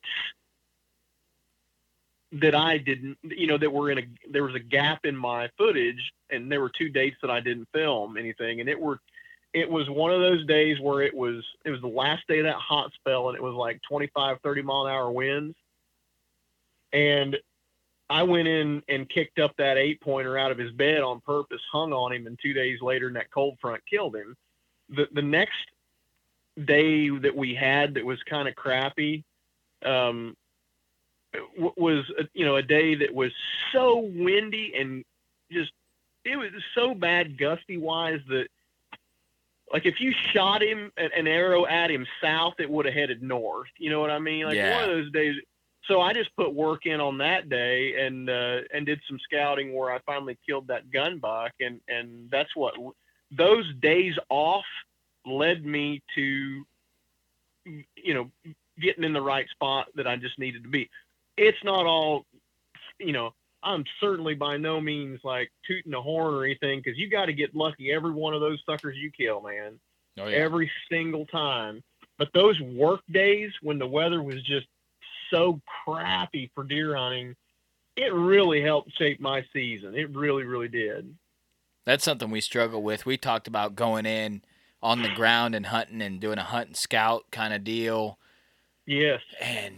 that I didn't, you know, that were in a, there was a gap in my footage, and there were two dates that I didn't film anything, and it were it was one of those days where it was it was the last day of that hot spell, and it was like 25, 30 mile an hour winds, and I went in and kicked up that eight pointer out of his bed on purpose, hung on him, and two days later, in that cold front killed him. The the next day that we had that was kind of crappy um, was uh, you know a day that was so windy and just it was so bad gusty wise that like if you shot him an, an arrow at him south, it would have headed north. You know what I mean? Like Yeah. one of those days. So I just put work in on that day and uh, and did some scouting where I finally killed that gun buck and and that's what those days off led me to you know getting in the right spot that I just needed to be. It's not all you know. I'm certainly by no means like tooting a horn or anything because you got to get lucky every one of those suckers you kill, man Oh every single time. But those work days when the weather was just so crappy for deer hunting, it really helped shape my season. It really, really did. That's something we struggle with. We talked about going in on the ground and hunting and doing a hunt and scout kind of deal. Yes. And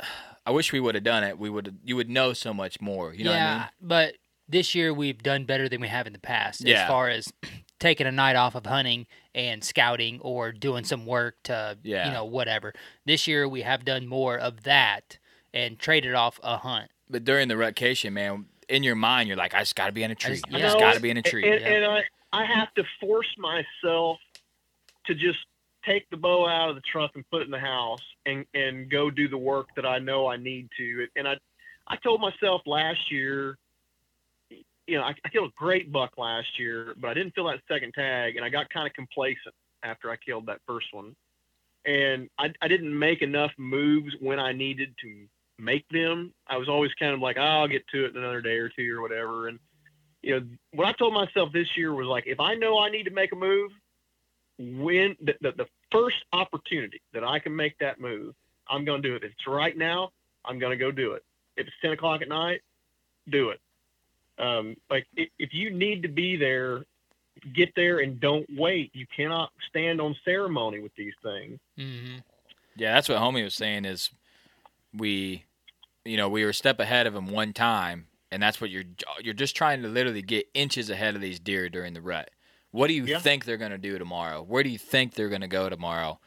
uh, I wish we would have done it. We would you would know so much more. You know yeah, what I mean? but this year we've done better than we have in the past Yeah. as far as taking a night off of hunting and scouting or doing some work to Yeah. you know whatever. This year we have done more of that and traded off a hunt. But during the rutcation, man, in your mind you're like, I just gotta be in a tree. just- I yeah. just gotta be in a tree. And, Yeah. and I, I have to force myself to just take the bow out of the truck and put it in the house and, and go do the work that I know I need to. And I, I told myself last year, you know, I, I killed a great buck last year, but I didn't feel that second tag, and I got kind of complacent after I killed that first one. And I, I didn't make enough moves when I needed to make them. I was always kind of like, oh, I'll get to it in another day or two or whatever. And you know, what I told myself this year was like, if I know I need to make a move, when the, the, the first opportunity that I can make that move, I'm going to do it. If it's right now, I'm going to go do it. If it's 10 o'clock at night, do it. Um, like if, if you need to be there, get there and don't wait. You cannot stand on ceremony with these things. Mm-hmm. Yeah, that's what homie was saying is we you know, we were a step ahead of him one time and that's what you're you're just trying to literally get inches ahead of these deer during the rut. What do you Yeah. think they're going to do tomorrow? Where do you think they're going to go tomorrow?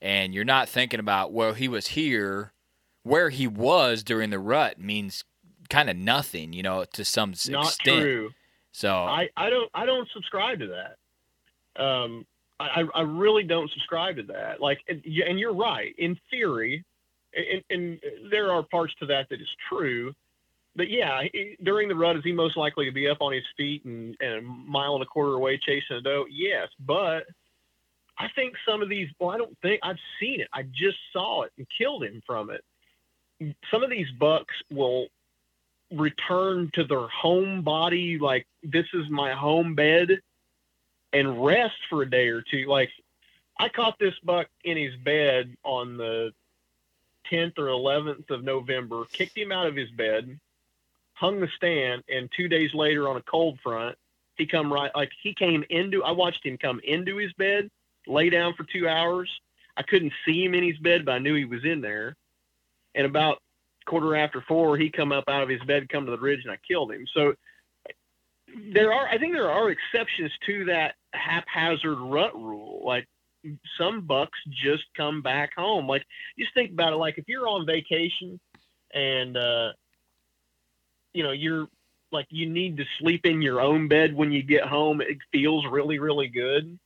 And you're not thinking about well, he was here where he was during the rut means kind of nothing, you know, to some Not extent. true. So I, I don't I don't subscribe to that. Um, I, I really don't subscribe to that. Like, and, you- and you're right. In theory, and, and there are parts to that that is true. But yeah, he- during the rut, is he most likely to be up on his feet and, and a mile and a quarter away chasing a doe? Yes, but I think some of these. Well, I don't think I've seen it. I just saw it and killed him from it. Some of these bucks will return to their home body like this is my home bed and rest for a day or two. Like i caught this buck in his bed on the 10th or 11th of november kicked him out of his bed hung the stand and two days later on a cold front he come right like he came into i watched him come into his bed lay down for two hours. I couldn't see him in his bed but i knew he was in there. And about quarter after four, he come up out of his bed, come to the ridge, and I killed him. So there are, I think there are exceptions to that haphazard rut rule. Like some bucks just come back home. Like just think about it. Like if you're on vacation and, uh, you know, you're like, you need to sleep in your own bed when you get home. It feels really, really good.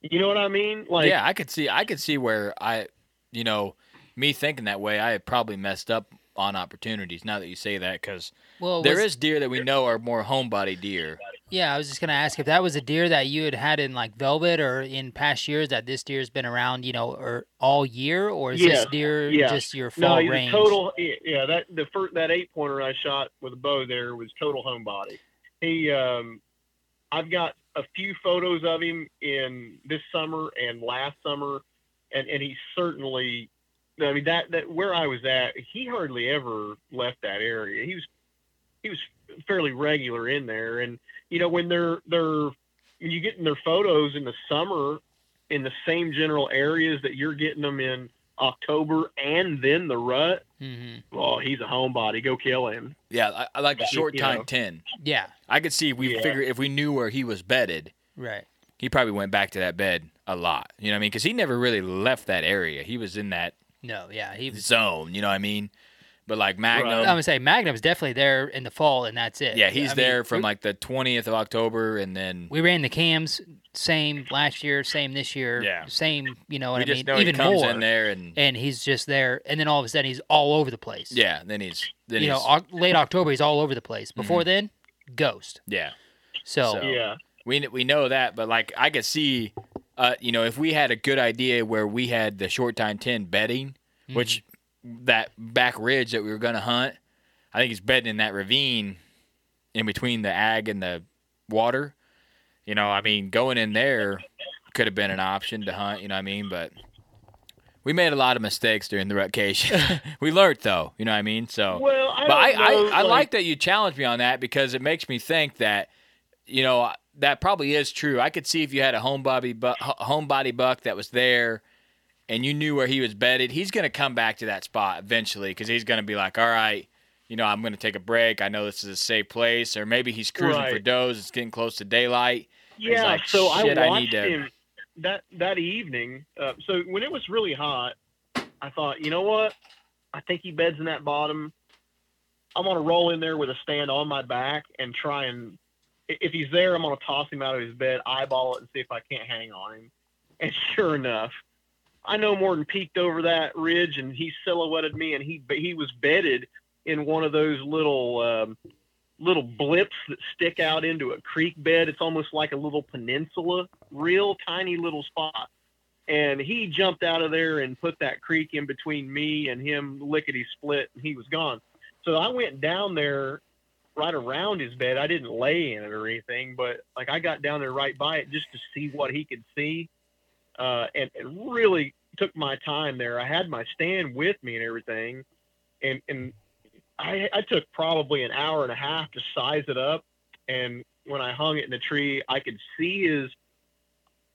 You know what I mean? Like, yeah, I could see I could see where I you know, me thinking that way, I had probably messed up on opportunities now that you say that cuz Well, there was- is deer that we know are more homebody deer. Yeah, I was just gonna ask if that was a deer that you had had in like velvet or in past years that this deer's been around, you know, or all year, or is Yes, this deer yes. just your No, fall he's range? total. Yeah, that the first that eight pointer I shot with a bow there was total homebody. He, um, I've got a few photos of him in this summer and last summer, and and he certainly. I mean that that where I was at, he hardly ever left that area. He was he was fairly regular in there. And you know when they're they're when you get in their photos in the summer in the same general areas that you're getting them in October and then the rut. hmm Well, he's a homebody. Go kill him. Yeah, I, I like the short You time know. ten. Yeah. I could see if we Yeah. figure if we knew where he was bedded, Right. he probably went back to that bed a lot. You know what I mean? Because he never really left that area. He was in that No. Yeah. He. zone. You know what I mean? But like Magnum, Right. I'm gonna say Magnum's definitely there in the fall, and that's it. yeah, he's I mean, there from we- like the twentieth of October, and then We ran the cams same last year, same this year, Yeah. same. You know what we I just mean? know Even he comes more. in there, and and he's just there, and then all of a sudden he's all over the place. yeah, then he's then you know, he's Mm-hmm. Oc- late October he's all over the place. Before then, ghost. yeah. So, So- Yeah. We we know that, but like I could see, uh, you know, if we had a good idea where we had the short time ten bedding, which that back ridge that we were gonna hunt, I think it's bedding in that ravine in between the ag and the water. You know, I mean, going in there could have been an option to hunt. You know what I mean? But we made a lot of mistakes during the rutcation. we learned though. You know what I mean? So Well, I but I, know, I, I like that you challenged me on that because it makes me think that, you know, that probably is true. I could see if you had a homebody buck, homebody buck that was there, and you knew where he was bedded, he's going to come back to that spot eventually because he's going to be like, all right, you know, I'm going to take a break. I know this is a safe place, or maybe he's cruising for does. It's getting close to daylight. Yeah, like, so I "Shit, watched I to-" him that that evening. Uh, so when it was really hot, I thought, you know what? I think he beds in that bottom. I'm gonna roll in there with a stand on my back and try and if he's there, I'm gonna toss him out of his bed, eyeball it, and see if I can't hang on him. And sure enough, I no more than peeked over that ridge, and he silhouetted me, and he he was bedded in one of those little. Um, little blips that stick out into a creek bed. It's almost like a little peninsula, real tiny little spot. And he jumped out of there and put that creek in between me and him, lickety split, and he was gone. So I went down there right around his bed. I didn't lay in it or anything, but like I got down there right by it just to see what he could see. Uh, and, really took my time there. I had my stand with me and everything. And, and I, I took probably an hour and a half to size it up, and when I hung it in the tree, I could see his.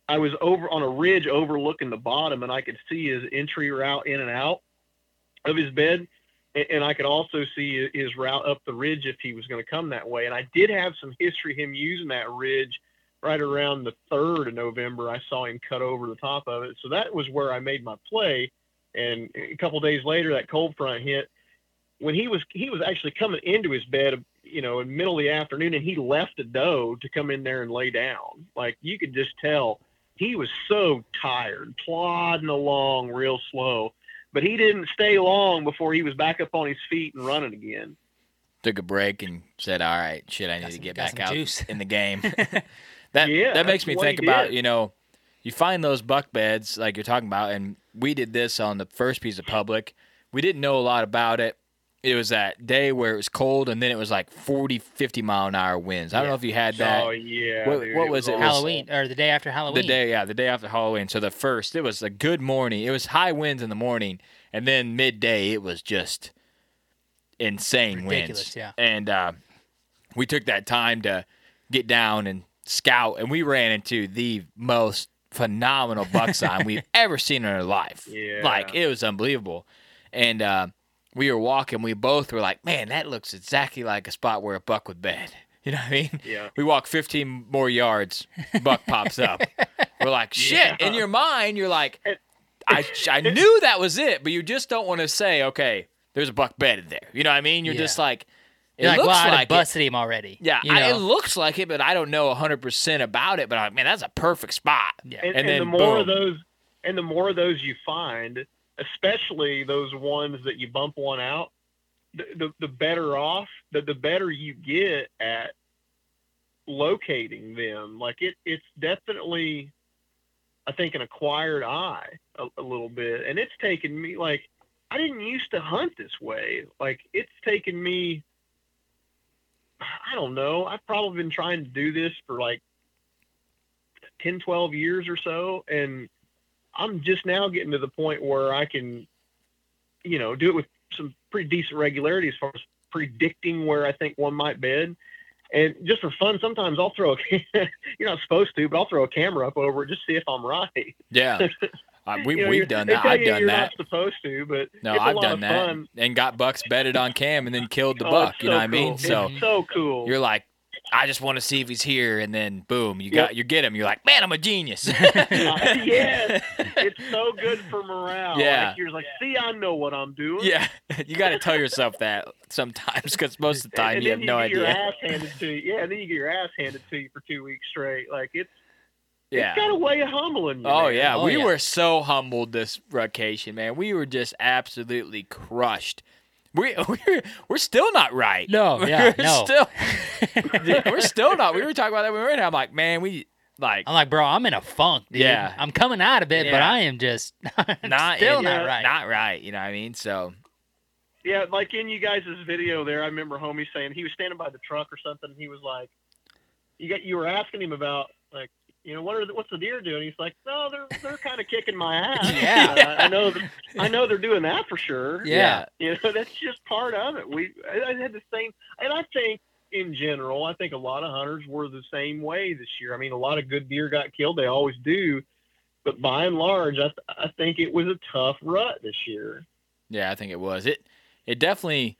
I was over on a ridge overlooking the bottom, and I could see his entry route in and out of his bed, and, and I could also see his route up the ridge if he was going to come that way. And I did have some history him using that ridge right around the third of November. I saw him cut over the top of it, so that was where I made my play. And a couple days later, that cold front hit when he was he was actually coming into his bed, you know, in the middle of the afternoon, and he left a doe to come in there and lay down. Like you could just tell he was so tired, plodding along real slow. But he didn't stay long before he was back up on his feet and running again. Took a break and said, all right, shit, I need Got to get got back out juice. in the game. that Yeah, that makes me think about did. you know you find those buck beds like you're talking about and we did this on the first piece of public we didn't know a lot about it it was that day where it was cold and then it was like 40 50 mile an hour winds i don't know if you had that oh yeah. What- what was it? Halloween or the day after Halloween. the day yeah the day after halloween so the first it was a good morning it was high winds in the morning and then midday it was just insane Ridiculous, winds yeah. and uh, we took that time to get down and scout and we ran into the most phenomenal buck sign we've ever seen in our life Yeah. like it was unbelievable and uh, we were walking we both were like man that looks exactly like a spot where a buck would bed you know what i mean Yeah. we walk 15 more yards, buck pops up. We're like, shit. In your mind, you're like, I, I knew that was it, but you just don't want to say, okay, there's a buck bedded there. You know what I mean? You're Yeah. just like, it like, looks well, like it. busted him already. Yeah, you I, it looks like it, but I don't know 100% about it. But I'm like, man, that's a perfect spot. yeah. and, And and then the more of those and the more of those you find especially those ones that you bump one out the, the, the better off the, the better you get at locating them. Like it it's definitely i think an acquired eye a, a little bit. And it's taken me like i didn't used to hunt this way. Like it's taken me i don't know. I've probably been trying to do this for like 10, 12 years or so. And I'm just now getting to the point where I can, you know, do it with some pretty decent regularity as far as predicting where I think one might bed. And just for fun, sometimes I'll throw a you're not supposed to, but I'll throw a camera up over it just see if I'm right. Yeah. Uh, we, You know, we've done that. I've done you're that. Not supposed to, but No, it's a I've lot done of that fun. and got bucks bedded on cam and then killed the Oh, buck. it's You know so what I mean? cool. So It's so cool. you're like, I just want to see if he's here, and then boom, you Yep. got you get him. You're like, man, I'm a genius. Uh, yes, it's so good for morale. Yeah. like, you're like, see, I know what I'm doing. yeah, you got to tell yourself that sometimes because most of the time and you have no get Your idea. ass handed to you. Yeah, and then you get your ass handed to you for two weeks straight. Like it's Yeah. it's got a way of humbling you. Oh man. yeah, Oh, we yeah. were so humbled this vacation, man. We were just absolutely crushed. We we're we're still not right. No, yeah, we're no. Still, we're still not. We were talking about that when we were in. I'm like, man, we like I'm like, bro, I'm in a funk, dude. Yeah. I'm coming out of it, but I am just not still in- not right. Not right. You know what I mean? So Yeah, like in you guys' video there, I remember homie saying he was standing by the truck or something. And he was like, "You got you were asking him about like." You know what are the, what's the deer doing? He's like, no, they're they're kind of kicking my ass. Yeah. Uh, I know, I know they're doing that for sure. Yeah. You know, that's just part of it. We I, I had the same, and I think in general, I think a lot of hunters were the same way this year. I mean, a lot of good deer got killed; they always do. But by and large, I, I think it was a tough rut this year. yeah, I think it was. It it definitely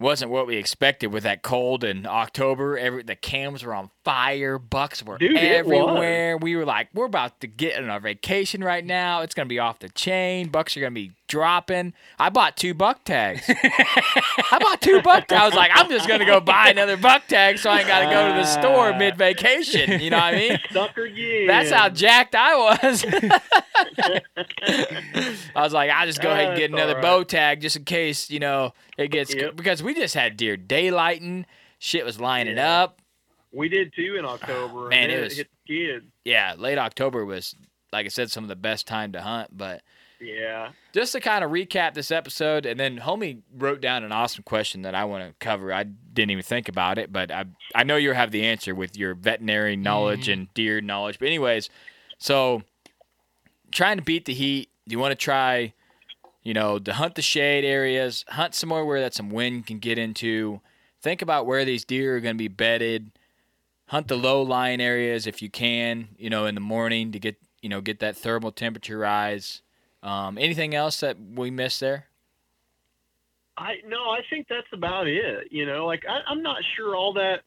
wasn't what we expected with that cold in October. Every the cams were on fire, bucks were Dude, everywhere. We were like, we're about to get on our vacation right now. It's gonna be off the chain. Bucks are gonna be dropping. I bought two buck tags. I bought two buck tags. I was like, I'm just gonna go buy another buck tag so I ain't gotta go to the store ah. mid vacation. You know what I mean? Sucker. That's how jacked I was. I was like, I'll just go ahead and get it's another all bow tag just in case, you know, it gets Yep. because we just had deer daylighting, shit was lining Yeah. up. We did too in October. Man, and it was- hit the kids. Yeah, late October was, like I said, some of the best time to hunt. But Yeah. just to kind of recap this episode, and then homie wrote down an awesome question that I want to cover. I didn't even think about it, but I I know you have the answer with your veterinary knowledge mm-hmm. and deer knowledge. But anyways, so trying to beat the heat, you want to try, you know, to hunt the shade areas, hunt somewhere where that some wind can get into. Think about where these deer are going to be bedded. Hunt the low lying areas if you can, you know, in the morning to get you know get that thermal temperature rise. Um, anything else that we missed there? I no, I think that's about it. You know, like I, I'm not sure all that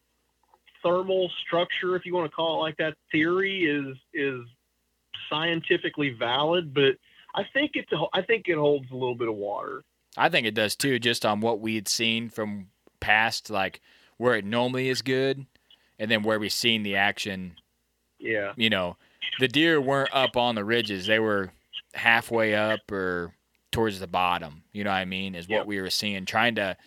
thermal structure, if you want to call it like that, theory is is scientifically valid, but I think it's a, I think it holds a little bit of water. I think it does too, just on what we had seen from past, like where it normally is good, and then where we've seen the action. Yeah. You know, the deer weren't up on the ridges; they were halfway up or towards the bottom. You know what I mean? Is what Yep. we were seeing, trying to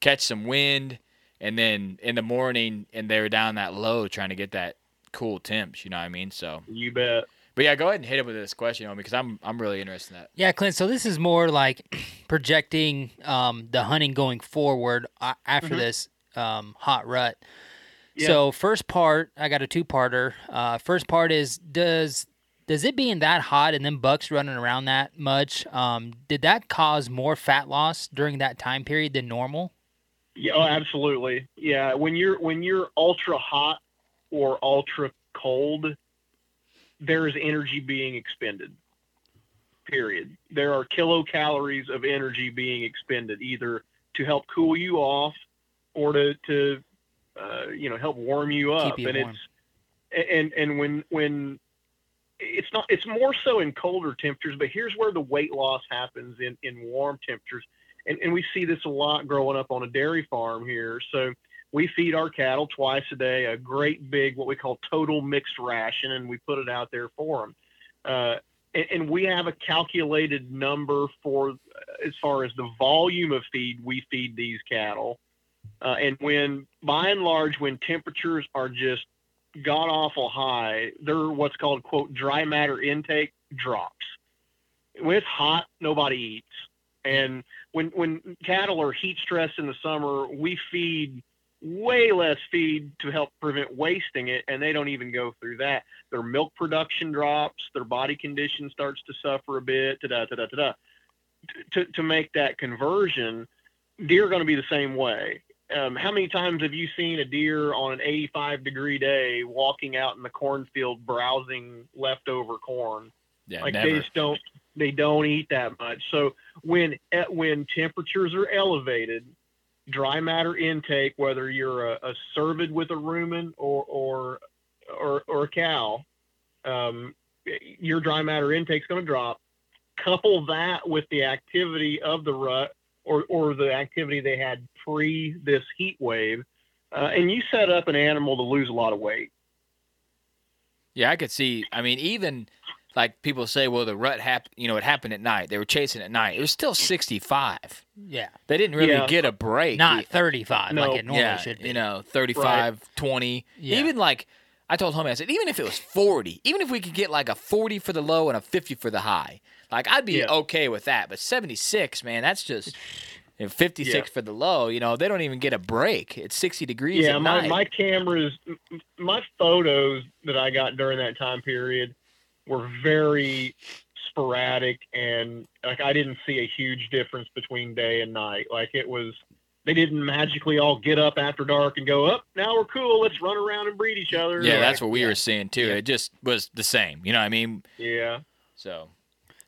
catch some wind, and then in the morning, and they were down that low, trying to get that cool temps. You know what I mean? So, You bet. but yeah, go ahead and hit it with this question, homie, because I'm I'm really interested in that. Yeah, Clint. So this is more like projecting um, the hunting going forward uh, after Mhm. this um, hot rut. Yeah. So first part, I got a two-parter. Uh, first part is does does it being that hot and then bucks running around that much, um, did that cause more fat loss during that time period than normal? Yeah, oh, absolutely. Yeah, when you're when you're ultra hot or ultra cold, there is energy being expended. Period. There are kilocalories of energy being expended either to help cool you off or to to uh, you know help warm you up. You and warm. it's and and when when it's not it's more so in colder temperatures, but here's where the weight loss happens in in warm temperatures and, and we see this a lot growing up on a dairy farm here. So we feed our cattle twice a day a great big what we call total mixed ration, and we put it out there for them. Uh, and, and we have a calculated number for uh, as far as the volume of feed we feed these cattle. Uh, and when, by and large, when temperatures are just god awful high, their what's called quote dry matter intake drops. When it's hot, nobody eats. And when when cattle are heat stressed in the summer, we feed way less feed to help prevent wasting it, and they don't even go through that. Their milk production drops, their body condition starts to suffer a bit. Da da da da da. To to make that conversion, deer are going to be the same way. Um, how many times have you seen a deer on an 85 degree day walking out in the cornfield browsing leftover corn? Yeah, like never. they just don't they don't eat that much. So when eh, when temperatures are elevated, dry matter intake, whether you're a, a cervid with a rumen or or or, or a cow, um, your dry matter intake is going to drop. Couple that with the activity of the rut or, or the activity they had pre this heat wave, uh, and you set up an animal to lose a lot of weight. Yeah, I could see. I mean, even like people say, well, the rut happened. You know, it happened at night. They were chasing at night. It was still 65. Yeah. They didn't really Yeah. get a break. Not 35 No. like it normally yeah, should be. you know, 35, 20. Yeah. Even like I told homie, I said, even if it was 40, even if we could get like a 40 for the low and a 50 for the high, like I'd be Yeah. okay with that. But 76, man, that's just. And 56 Yeah. for the low, you know, they don't even get a break. It's 60 degrees yeah, at my, night. my cameras, my photos that I got during that time period were very sporadic, and like I didn't see a huge difference between day and night. Like it was, they didn't magically all get up after dark and go up. now we're cool. Let's run around and breed each other. yeah, Like, that's what we were seeing too. Yeah. It just was the same. You know what I mean? Yeah. So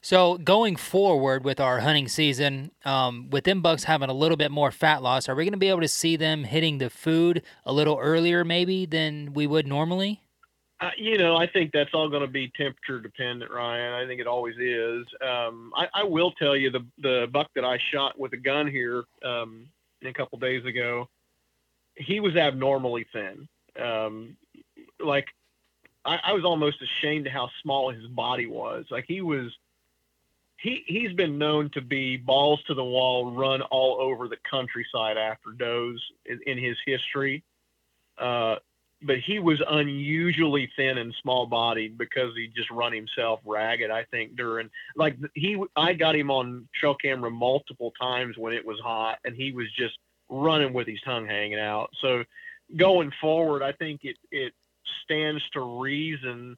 So going forward with our hunting season, um, with them bucks having a little bit more fat loss, are we going to be able to see them hitting the food a little earlier maybe than we would normally? Uh, you know, I think that's all going to be temperature dependent, Ryan. I think it always is. Um, I, I will tell you the the buck that I shot with a gun here um, a couple days ago, he was abnormally thin. Um, like I, I was almost ashamed of how small his body was. Like he was. He, he's been known to be balls to the wall, run all over the countryside after does in, in his history. Uh, but he was unusually thin and small bodied because he just run himself ragged. I think during like he, I got him on trail camera multiple times when it was hot, and he was just running with his tongue hanging out. So going forward, I think it it stands to reason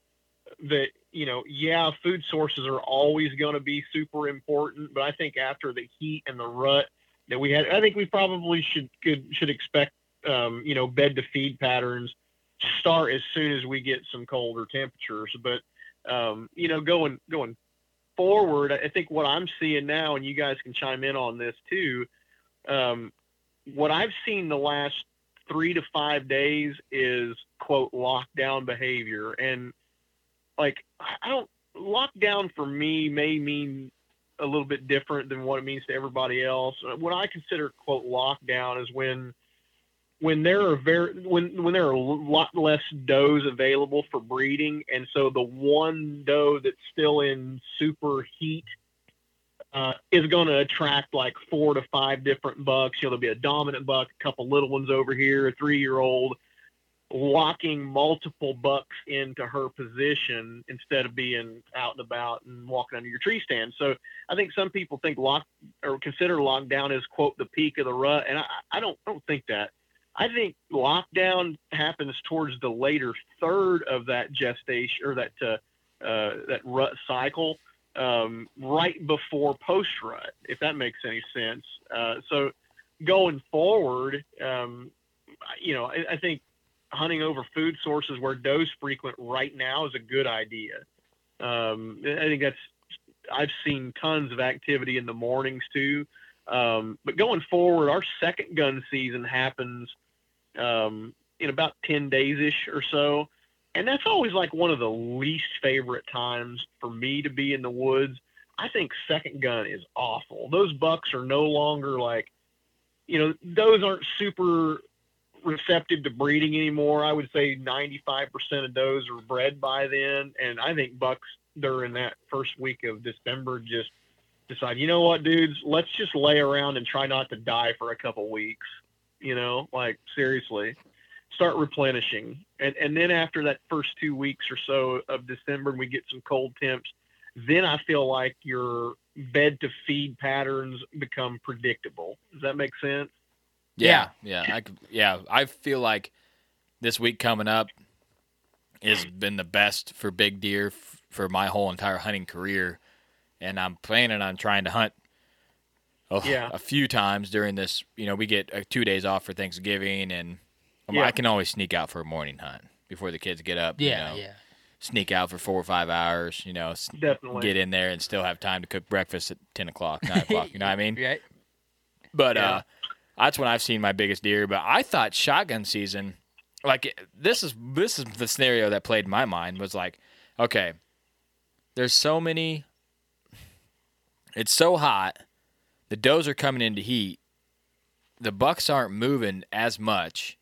that you know, yeah, food sources are always going to be super important, but I think after the heat and the rut that we had, I think we probably should could should expect um, you know bed to feed patterns start as soon as we get some colder temperatures. But um, you know, going going forward, I think what I'm seeing now, and you guys can chime in on this too. Um, what I've seen the last three to five days is quote lockdown behavior, and like I don't lockdown for me may mean a little bit different than what it means to everybody else. What I consider quote lockdown is when when there are very when when there are a lot less does available for breeding, and so the one doe that's still in super heat uh, is going to attract like four to five different bucks. You know, there'll be a dominant buck, a couple little ones over here, a three year old, locking multiple bucks into her position instead of being out and about and walking under your tree stand. So I think some people think lock or consider lockdown as quote the peak of the rut, and I, I don't I don't think that. I think lockdown happens towards the later third of that gestation or that uh, uh, that rut cycle, um, right before post rut, if that makes any sense. Uh, so going forward, um, you know, I, I think hunting over food sources where does frequent right now is a good idea. Um, I think that's I've seen tons of activity in the mornings too. Um, but going forward, our second gun season happens um, in about 10 days ish or so. And that's always like one of the least favorite times for me to be in the woods. I think second gun is awful. Those bucks are no longer like, you know, those aren't super receptive to breeding anymore. I would say 95% of those are bred by then. And I think bucks during that first week of December just decide, you know what, dudes, let's just lay around and try not to die for a couple weeks. You know, like seriously, start replenishing. And and then after that first two weeks or so of December, and we get some cold temps, then I feel like your bed to feed patterns become predictable. Does that make sense? Yeah, yeah, I could, yeah. I feel like this week coming up has been the best for big deer f- for my whole entire hunting career, and I'm planning on trying to hunt a, Yeah. a few times during this. You know, we get uh, two days off for Thanksgiving, and um, Yeah. I can always sneak out for a morning hunt before the kids get up. you Yeah, know, yeah. Sneak out for four or five hours. You know, Definitely. get in there and still have time to cook breakfast at ten o'clock, nine o'clock. You know what I mean? Right. But Yeah. uh, that's when I've seen my biggest deer. But I thought shotgun season, like this is this is the scenario that played in my mind was like, okay, there's so many. It's so hot, the does are coming into heat. The bucks aren't moving as much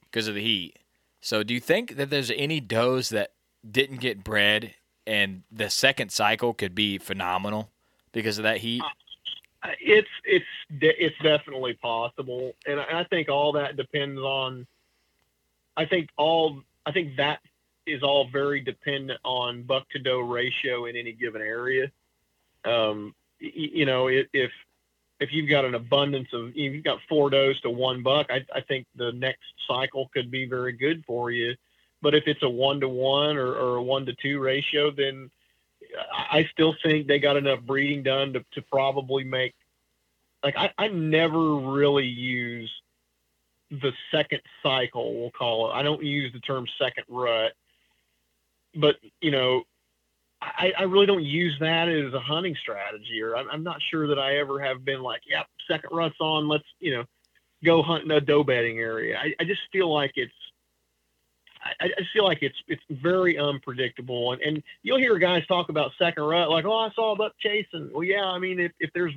because of the heat. So, do you think that there's any does that didn't get bred and the second cycle could be phenomenal because of that heat? Uh, It's it's it's definitely possible, and I think all that depends on. I think all I think that is all very dependent on buck to doe ratio in any given area. Um, you know, if if you've got an abundance of you've got four does to one buck, I, I think the next cycle could be very good for you. But if it's a one to one or, or a one to two ratio, then I still think they got enough breeding done to, to probably make like I, I never really use the second cycle we'll call it. I don't use the term second rut but you know I, I really don't use that as a hunting strategy or I'm, I'm not sure that i ever have been like yep second rut's on let's you know go hunt in a doe bedding area. I, I just feel like it's I, I feel like it's it's very unpredictable, and, and you'll hear guys talk about second rut like, oh, I saw a buck chasing. Well, yeah, I mean, if, if there's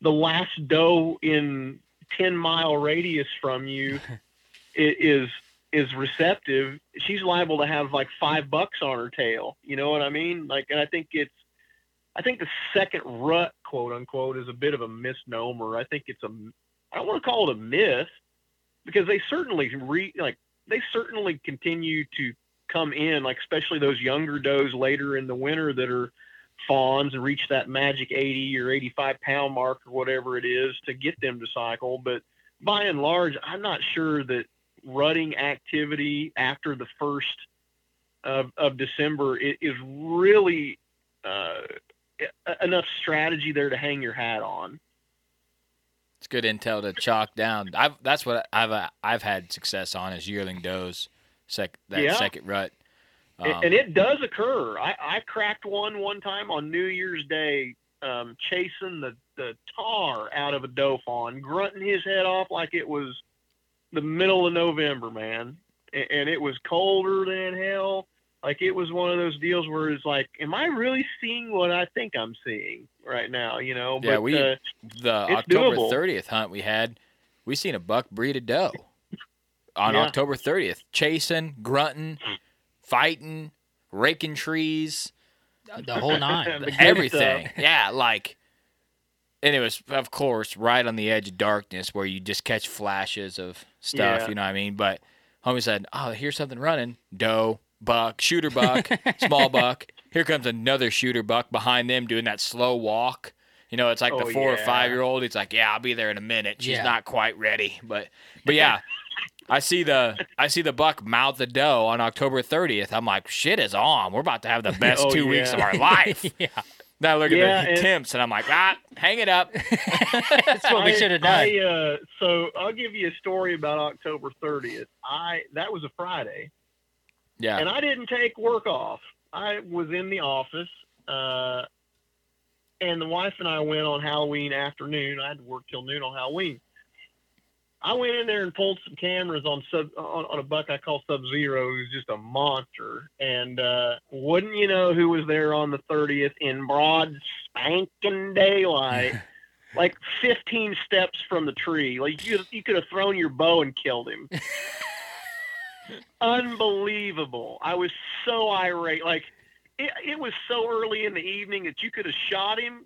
the last doe in ten mile radius from you it is is receptive, she's liable to have like five bucks on her tail. You know what I mean? Like, and I think it's, I think the second rut, quote unquote, is a bit of a misnomer. I think it's a, I don't want to call it a myth because they certainly re like they certainly continue to come in, like especially those younger does later in the winter that are fawns and reach that magic 80 or 85 pound mark or whatever it is to get them to cycle. But by and large, I'm not sure that rutting activity after the first of, of December is really uh, enough strategy there to hang your hat on. It's good intel to chalk down. I've that's what I've uh, I've had success on is yearling does, sec that Yeah. second rut. And- Um, and it does occur. I, I cracked one one time on New Year's Day, um, chasing the, the tar out of a doe fawn, grunting his head off like it was the middle of November, man. A- And it was colder than hell. Like it was one of those deals where it's like, am I really seeing what I think I'm seeing right now? You know? Yeah, but, we- uh, the October doable. 30th hunt we had, we seen a buck breed a doe on Yeah. October 30th, chasing, grunting, fighting, raking trees, The whole nine. The everything. Yeah, like, and it was of course right on the edge of darkness where you just catch flashes of stuff. Yeah. You know what I mean? But homie said, "Oh, here's something running. Doe, buck, shooter buck, small buck. Here comes another shooter buck behind them doing that slow walk." You know, it's like the Oh, four or five year old. It's like, yeah, I'll be there in a minute. She's Yeah. not quite ready, but but yeah, I see the I see the buck mouth the doe on October 30th. I'm like, shit is on. We're about to have the best Oh, two weeks of our life. yeah, Now look at Yeah, the and- temps, and I'm like, ah, hang it up. that's what we should have done. I, uh, so I'll give you a story about October 30th. I that was a Friday. Yeah, and I didn't take work off. I was in the office, uh, and the wife and I went on Halloween afternoon. I had to work till noon on Halloween. I went in there and pulled some cameras on sub on, on a buck I call Sub Zero, who's just a monster. And uh, wouldn't you know who was there on the 30th in broad spanking daylight, like 15 steps from the tree. Like you, you could have thrown your bow and killed him. Unbelievable. I was so irate. Like it, it was so early in the evening that you could have shot him,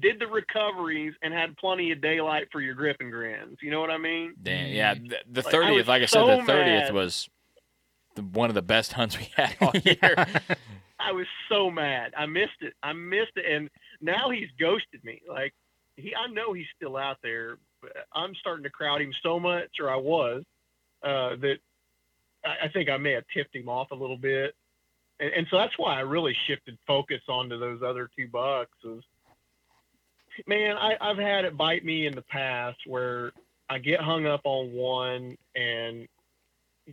did the recoveries, and had plenty of daylight for your grip and grins. You know what I mean? damn, yeah. The, the Like, I 30th, was like I so said, the 30th was the, one of the best hunts we had all year. I was so mad. I missed it. I missed it, and now he's ghosted me. Like he, I know he's still out there. But I'm starting to crowd him so much, or I was, uh, that I, I think I may have tipped him off a little bit, and, and so that's why I really shifted focus onto those other two bucks. Man, I, I've had it bite me in the past where I get hung up on one, and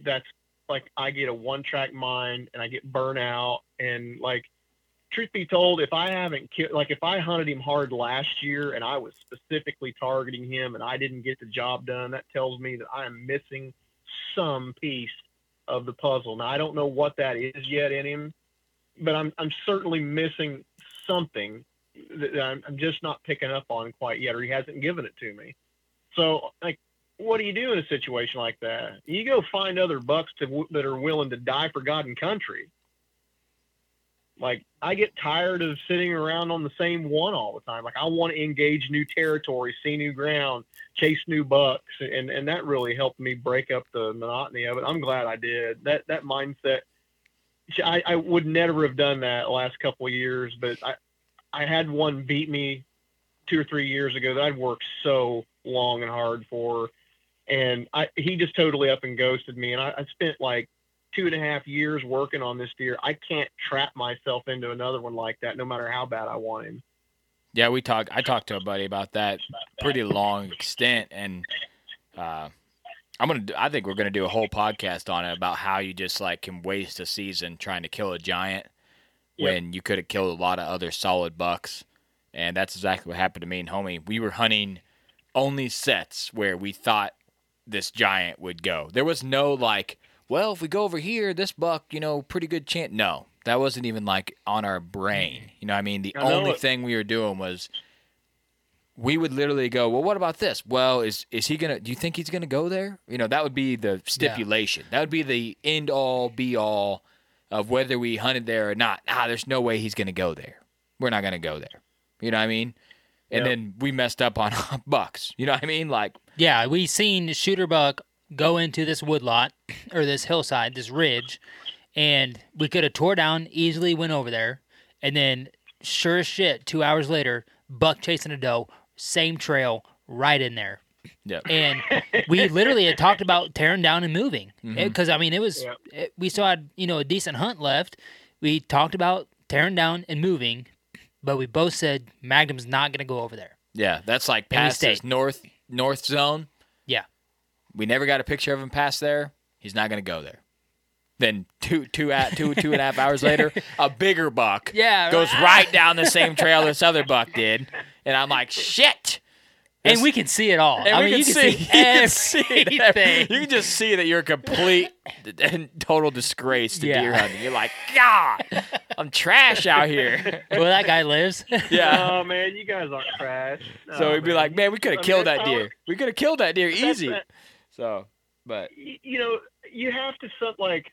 that's like I get a one track mind and I get burnout. And like, truth be told, if I haven't killed, like if I hunted him hard last year and I was specifically targeting him and I didn't get the job done, that tells me that I am missing some piece of the puzzle. Now I don't know what that is yet in him, but I'm I'm certainly missing something that I'm, I'm just not picking up on quite yet, or he hasn't given it to me. So like what do you do in a situation like that? You go find other bucks to, that are willing to die for God and country. Like I get tired of sitting around on the same one all the time. Like I want to engage new territory, see new ground, chase new bucks, and and that really helped me break up the monotony of it. I'm glad I did. That that mindset. I, I would never have done that last couple of years, but I I had one beat me two or three years ago that I'd worked so long and hard for and I, he just totally up and ghosted me. And I, I spent like two and a half years working on this deer. I can't trap myself into another one like that, no matter how bad I want him. Yeah, we talked. I talked to a buddy about that pretty long extent, and uh, I'm gonna. I think we're gonna do a whole podcast on it about how you just like can waste a season trying to kill a giant Yep. when you could have killed a lot of other solid bucks, and that's exactly what happened to me and homie. We were hunting only sets where we thought this giant would go. There was no like, well, if we go over here, this buck, you know, pretty good chance. No, that wasn't even like on our brain. You know, what I mean, the I only it. thing we were doing was we would literally go, well, what about this? Well, is is he gonna? Do you think he's gonna go there? You know, that would be the stipulation. That would be the end all be all of whether we hunted there or not. Ah, there's no way he's gonna go there. We're not gonna go there. You know what I mean? And Yep. then we messed up on bucks. You know what I mean? Like, Yeah, we seen shooter buck go into this woodlot or this hillside, this ridge, and we could have tore down, easily went over there, and then sure as shit, two hours later, buck chasing a doe, same trail, right in there. yeah, And we literally had talked about tearing down and moving because mm-hmm. I mean it was Yep. it, we still had you know a decent hunt left. We talked about tearing down and moving, but we both said Magnum's not going to go over there. yeah. That's like past this north north zone. Yeah. We never got a picture of him past there. He's not gonna go there. Then two two at two two and a half hours later, a bigger buck Yeah, goes right down the same trail this other buck did, and I'm like, shit. and This- we can see it all. And I we mean, can you see, can see you can see everything. You can just see that you're a complete and total disgrace to Yeah. deer hunting. You're like, God, I'm trash out here. Well, that guy lives. Yeah. Oh man, you guys aren't trash. So Oh, we'd be man. like, man, we could have killed that deer. We could have killed that deer easy. that- So, but you know, you have to some like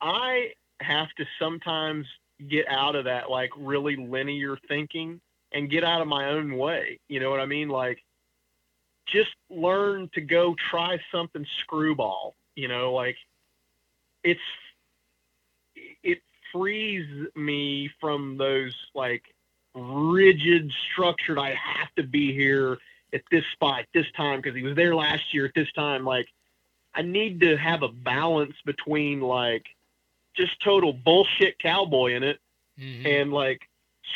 I have to sometimes get out of that like really linear thinking and get out of my own way. You know what I mean? Like just learn to go try something screwball, you know, like it's it frees me from those like rigid structured I have to be here at this spot this time because he was there last year at this time like I need to have a balance between like just total bullshit cowboy in it Mhm. and like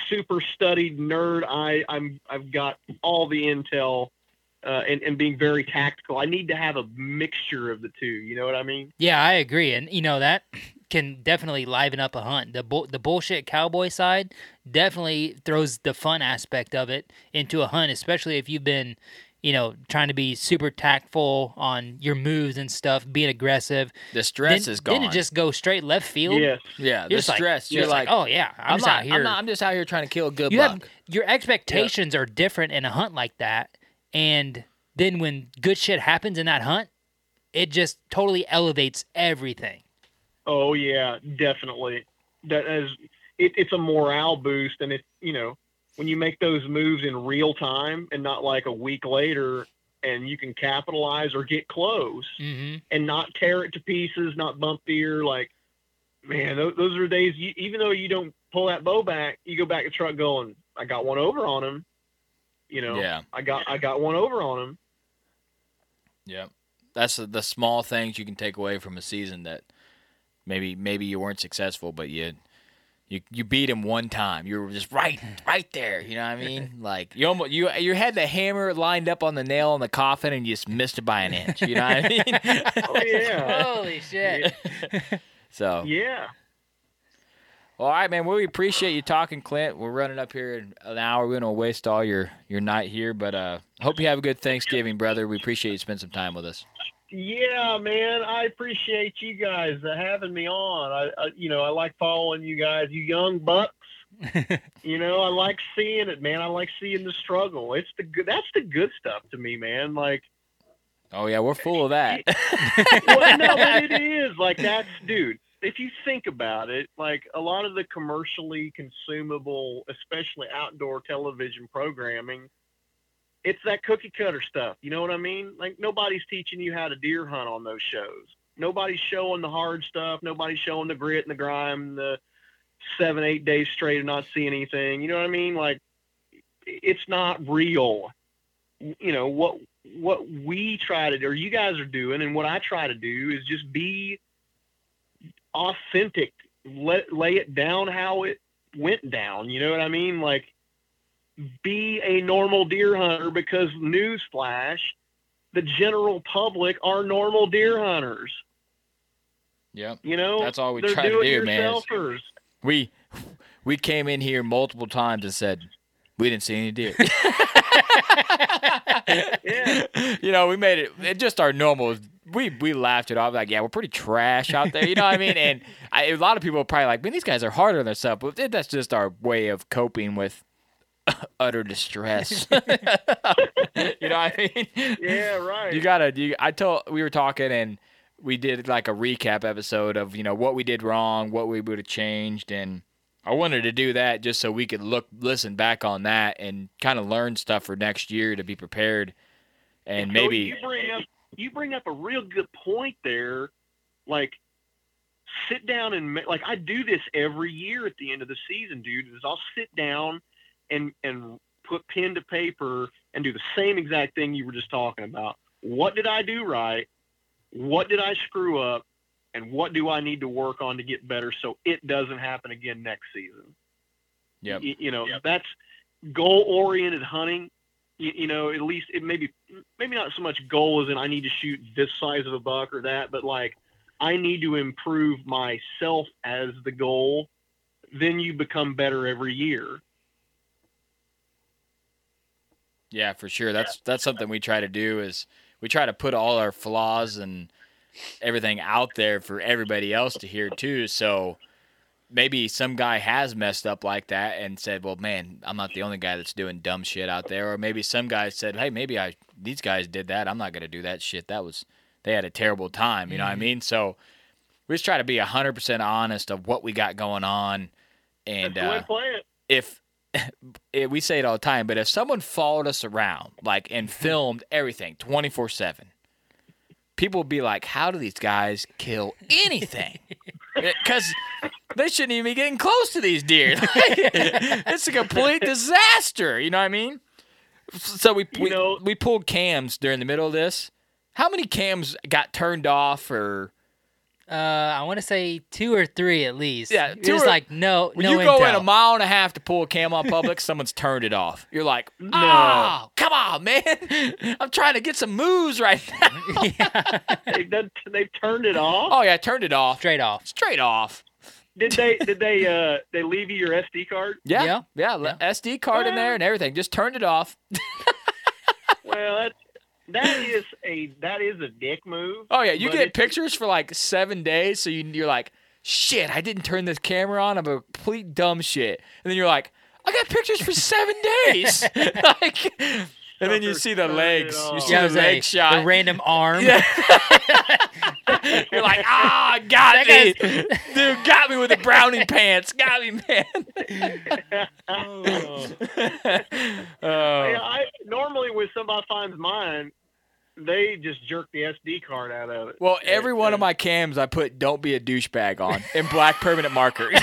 super studied nerd. I I'm I've got all the intel uh, and and being very tactical. I need to have a mixture of the two. You know what I mean? Yeah, I agree, and you know that can definitely liven up a hunt. The bull the bullshit cowboy side definitely throws the fun aspect of it into a hunt, especially if you've been, you know, trying to be super tactful on your moves and stuff, being aggressive. the stress then, is gone. Then it just go straight left field. Yeah, yeah, You're the just like- stress. You're you're like, like, oh yeah, I'm, I'm just not, out here. I'm not. I'm just out here trying to kill a good you buck. have your expectations are different in a hunt like that, and then when good shit happens in that hunt, it just totally elevates everything. Oh yeah, definitely. That is, it, it's a morale boost, and it you know when you make those moves in real time and not like a week later, and you can capitalize or get close hmm and not tear it to pieces, not bump deer. Like man, those, those are days. You, even though you don't pull that bow back, you go back to truck going, I got one over on him. You know, Yeah. I got I got one over on him. Yeah, That's the, the small things you can take away from a season that maybe maybe you weren't successful, but you you you beat him one time. You were just right right there. You know what I mean? Like you almost you you had the hammer lined up on the nail on the coffin and you just missed it by an inch. You know what I mean? Oh yeah, Holy shit! so yeah. Well, All right, man. Well, we appreciate you talking, Clint. We're running up here in an hour. We're gonna waste all your your night here, but uh, hope you have a good Thanksgiving, brother. We appreciate you spending some time with us. Yeah, man, I appreciate you guys uh, having me on. I, I, you know, I like following you guys, you young bucks. you know, I like seeing it, man. I like seeing the struggle. It's the good. That's the good stuff to me, man. Like, Oh yeah, we're full of that. well, no, but it is like that's, dude. If you think about it, like a lot of the commercially consumable, especially outdoor television programming, it's that cookie cutter stuff. You know what I mean? Like nobody's teaching you how to deer hunt on those shows. Nobody's showing the hard stuff. Nobody's showing the grit and the grime, the seven, eight days straight of not seeing anything. You know what I mean? Like it's not real. You know what what we try to do, or you guys are doing, and what I try to do is just be authentic. Let lay it down how it went down. You know what I mean? Like be a normal deer hunter because newsflash, the general public are normal deer hunters. yep. You know, That's all we try to do, man. We we came in here multiple times and said we didn't see any deer. Yeah. you know, we made it, it just our normal. We we laughed it off like, yeah, we're pretty trash out there. You know what I mean? And I, a lot of people are probably like, man, these guys are harder on themselves. But that's just our way of coping with utter distress. you know what I mean? Yeah, right. You gotta. You, I told we were talking and we did like a recap episode of you know what we did wrong, what we would have changed, and I wanted to do that just so we could look, listen back on that, and kind of learn stuff for next year to be prepared, and Cody, maybe you bring up you bring up a real good point there. Like, sit down and ma- like I do this every year at the end of the season, dude. Is I'll sit down and and put pen to paper and do the same exact thing you were just talking about. What did I do right? What did I screw up? And what do I need to work on to get better so it doesn't happen again next season? Yep. Y- you know, that's goal oriented hunting. You, you know, at least it maybe maybe not so much goal as in I need to shoot this size of a buck or that, but like I need to improve myself as the goal. Then you become better every year. Yeah, for sure. That's that's something we try to do is we try to put all our flaws and everything out there for everybody else to hear too. So maybe some guy has messed up like that and said, "Well, man, I'm not the only guy that's doing dumb shit out there." Or maybe some guy said, "Hey, maybe I these guys did that. I'm not going to do that shit. That was they had a terrible time." You know what I mean? So we just try to be 100% honest of what we got going on and uh, if Eh, we say it all the time, but if someone followed us around, like, and filmed everything 24 7, people would be like, how do these guys kill anything? Eh, because they shouldn't even be getting close to these deer. it's a complete disaster. You know what I mean? So we, we, know- we pulled cams during the middle of this. How many cams got turned off or Uh, I want to say two or three at least. Yeah, You're two just or- like no, When no you go in a mile and a half to pull a cam on public, someone's turned it off. You're like, oh, come on, man. I'm trying to get some moves right now. They've, done, they've turned it off. oh, yeah, I turned it off. straight off. Straight off. Did they? Did they? Uh, they leave you your SD card? Yeah. Yeah. Yeah. le- SD card in there and everything. Just turned it off. Well, that's that is a that is a dick move. Oh, yeah. You get pictures for like seven days. So you, you're like, shit, I didn't turn this camera on. I'm a complete dumb shit. And then you're like, I got pictures for seven days. like, and then you see the legs. You see Yeah, I the leg like, shot. the random arm. Yeah. You're like, ah, got me. Dude, got me with the brownie pants. Got me, man. Yeah, Oh. I normally when somebody finds mine, they just jerk the SD card out of it. Well, every one of my cams I put "Don't be a douchebag" on in black permanent marker.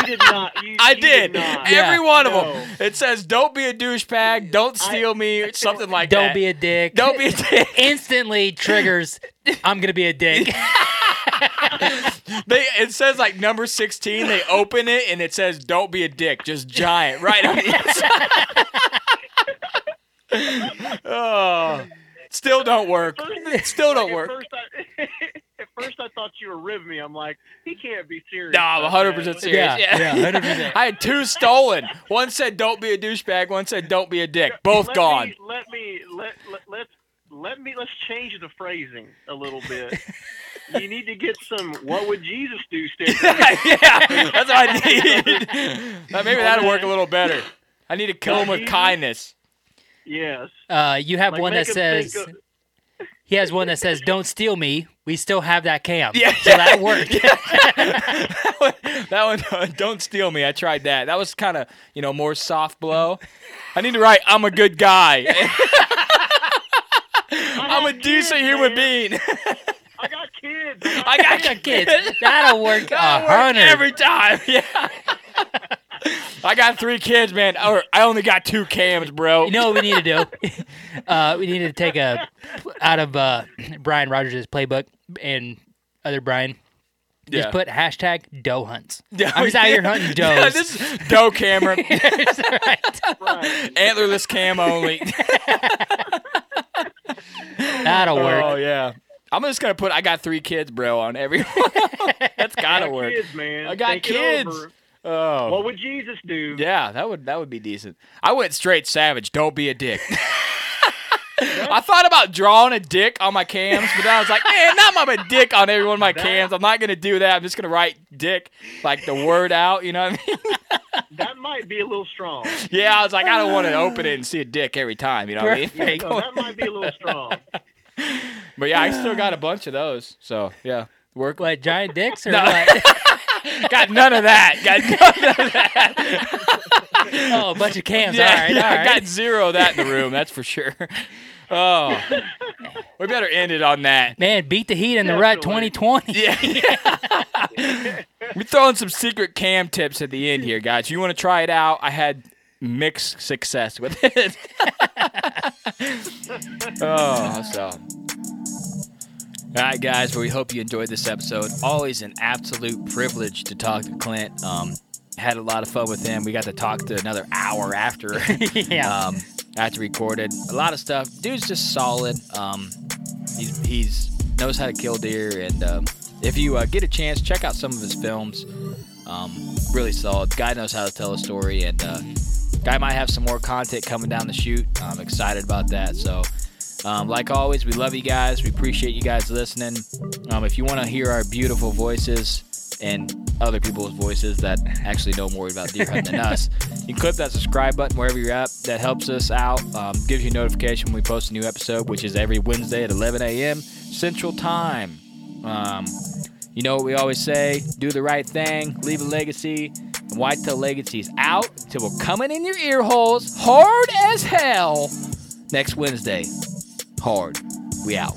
You did not. You, I you did. not. Every one of No. them. It says "Don't be a douchebag." Don't steal me. Something like Don't that. be a dick. Don't be a dick. Instantly triggers. I'm gonna be a dick. they it says like number sixteen. They open it and it says "Don't be a dick," just giant right on the inside. oh, still don't work. Still don't At work. first, I, at first, I thought you were ribbing me. I'm like, he can't be serious. No, I'm about 100 that. percent serious. Yeah, yeah, 100%. I had two stolen. One said "Don't be a douchebag." One said "Don't be a dick." Both let gone. Me, let me let, let let's let me let's change the phrasing a little bit. you need to get some "What would Jesus do?" stickers. yeah, that's what I need. Maybe that'll work a little better. I need to kill him with kindness. Yes. Uh, you have Like, one that make 'em think says of- he has one that says "Don't steal me." We still have that cam. Yeah. so that worked. that one, that one, uh, don't steal me. I tried that. That was kind of, you know, more soft blow. I need to write, I'm a good guy. I'm a got decent kids, human man. being. I got kids. I got got kids. That'll work a That'll hundred. every time. Yeah. I got three kids, man. Or I only got two cams, bro. You know what we need to do? Uh, we need to take a out of uh, Brian Rogers' playbook and other Brian. Just Yeah. put hashtag doe hunts. Yeah, I'm just out here hunting does. Yeah, this is doe camera, Right. antlerless cam only. That'll work. Oh yeah. I'm just gonna put I got three kids, bro, on every. That's gotta got work. Kids, man. I got Think it kids. Over. Oh. What would Jesus do? Yeah, that would that would be decent. I went straight savage. Don't be a dick. I thought about drawing a dick on my cams, but then I was like, man, not my a dick on every one of my cams. I'm not gonna do that. I'm just gonna write dick, like the word out. You know what I mean? That might be a little strong. yeah, I was like, I don't want to open it and see a dick every time. You know what I mean? Perfect. So that might be a little strong. But yeah, I still got a bunch of those. So yeah, work. like giant dicks or No. what? Got none of that. Got none of that. oh, a bunch of cams. Yeah, all right, yeah, all I got zero of that in the room. That's for sure. Oh, we better end it on that. Man, beat the heat in the rut 2020. Yeah. We're throwing some secret cam tips at the end here, guys. You want to try it out? I had mixed success with it. oh, so. All right, guys. Well, we hope you enjoyed this episode. Always an absolute privilege to talk to Clint. Um, had a lot of fun with him. We got to talk to another hour after. yeah. um, after recorded a lot of stuff. Dude's just solid. Um, he's he's knows how to kill deer, and um, if you uh, get a chance, check out some of his films. Um, really solid. Guy knows how to tell a story, and uh, guy might have some more content coming down the chute. I'm excited about that. So. Um, like always, we love you guys. We appreciate you guys listening. Um, if you want to hear our beautiful voices and other people's voices that actually know more about deer hunting than us, you can click that subscribe button wherever you're at. That helps us out. Um, gives you a notification when we post a new episode, which is every Wednesday at 11 a.m. Central Time. Um, you know what we always say: do the right thing, leave a legacy. And Whitetail Legacy's out till we're coming in your ear holes hard as hell next Wednesday. Hard. We out.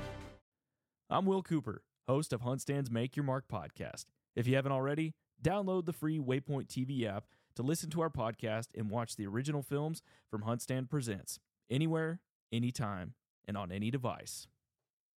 I'm Will Cooper, host of HuntStand's Make Your Mark podcast. If you haven't already, download the free Waypoint TV app to listen to our podcast and watch the original films from HuntStand Presents anywhere, anytime, and on any device.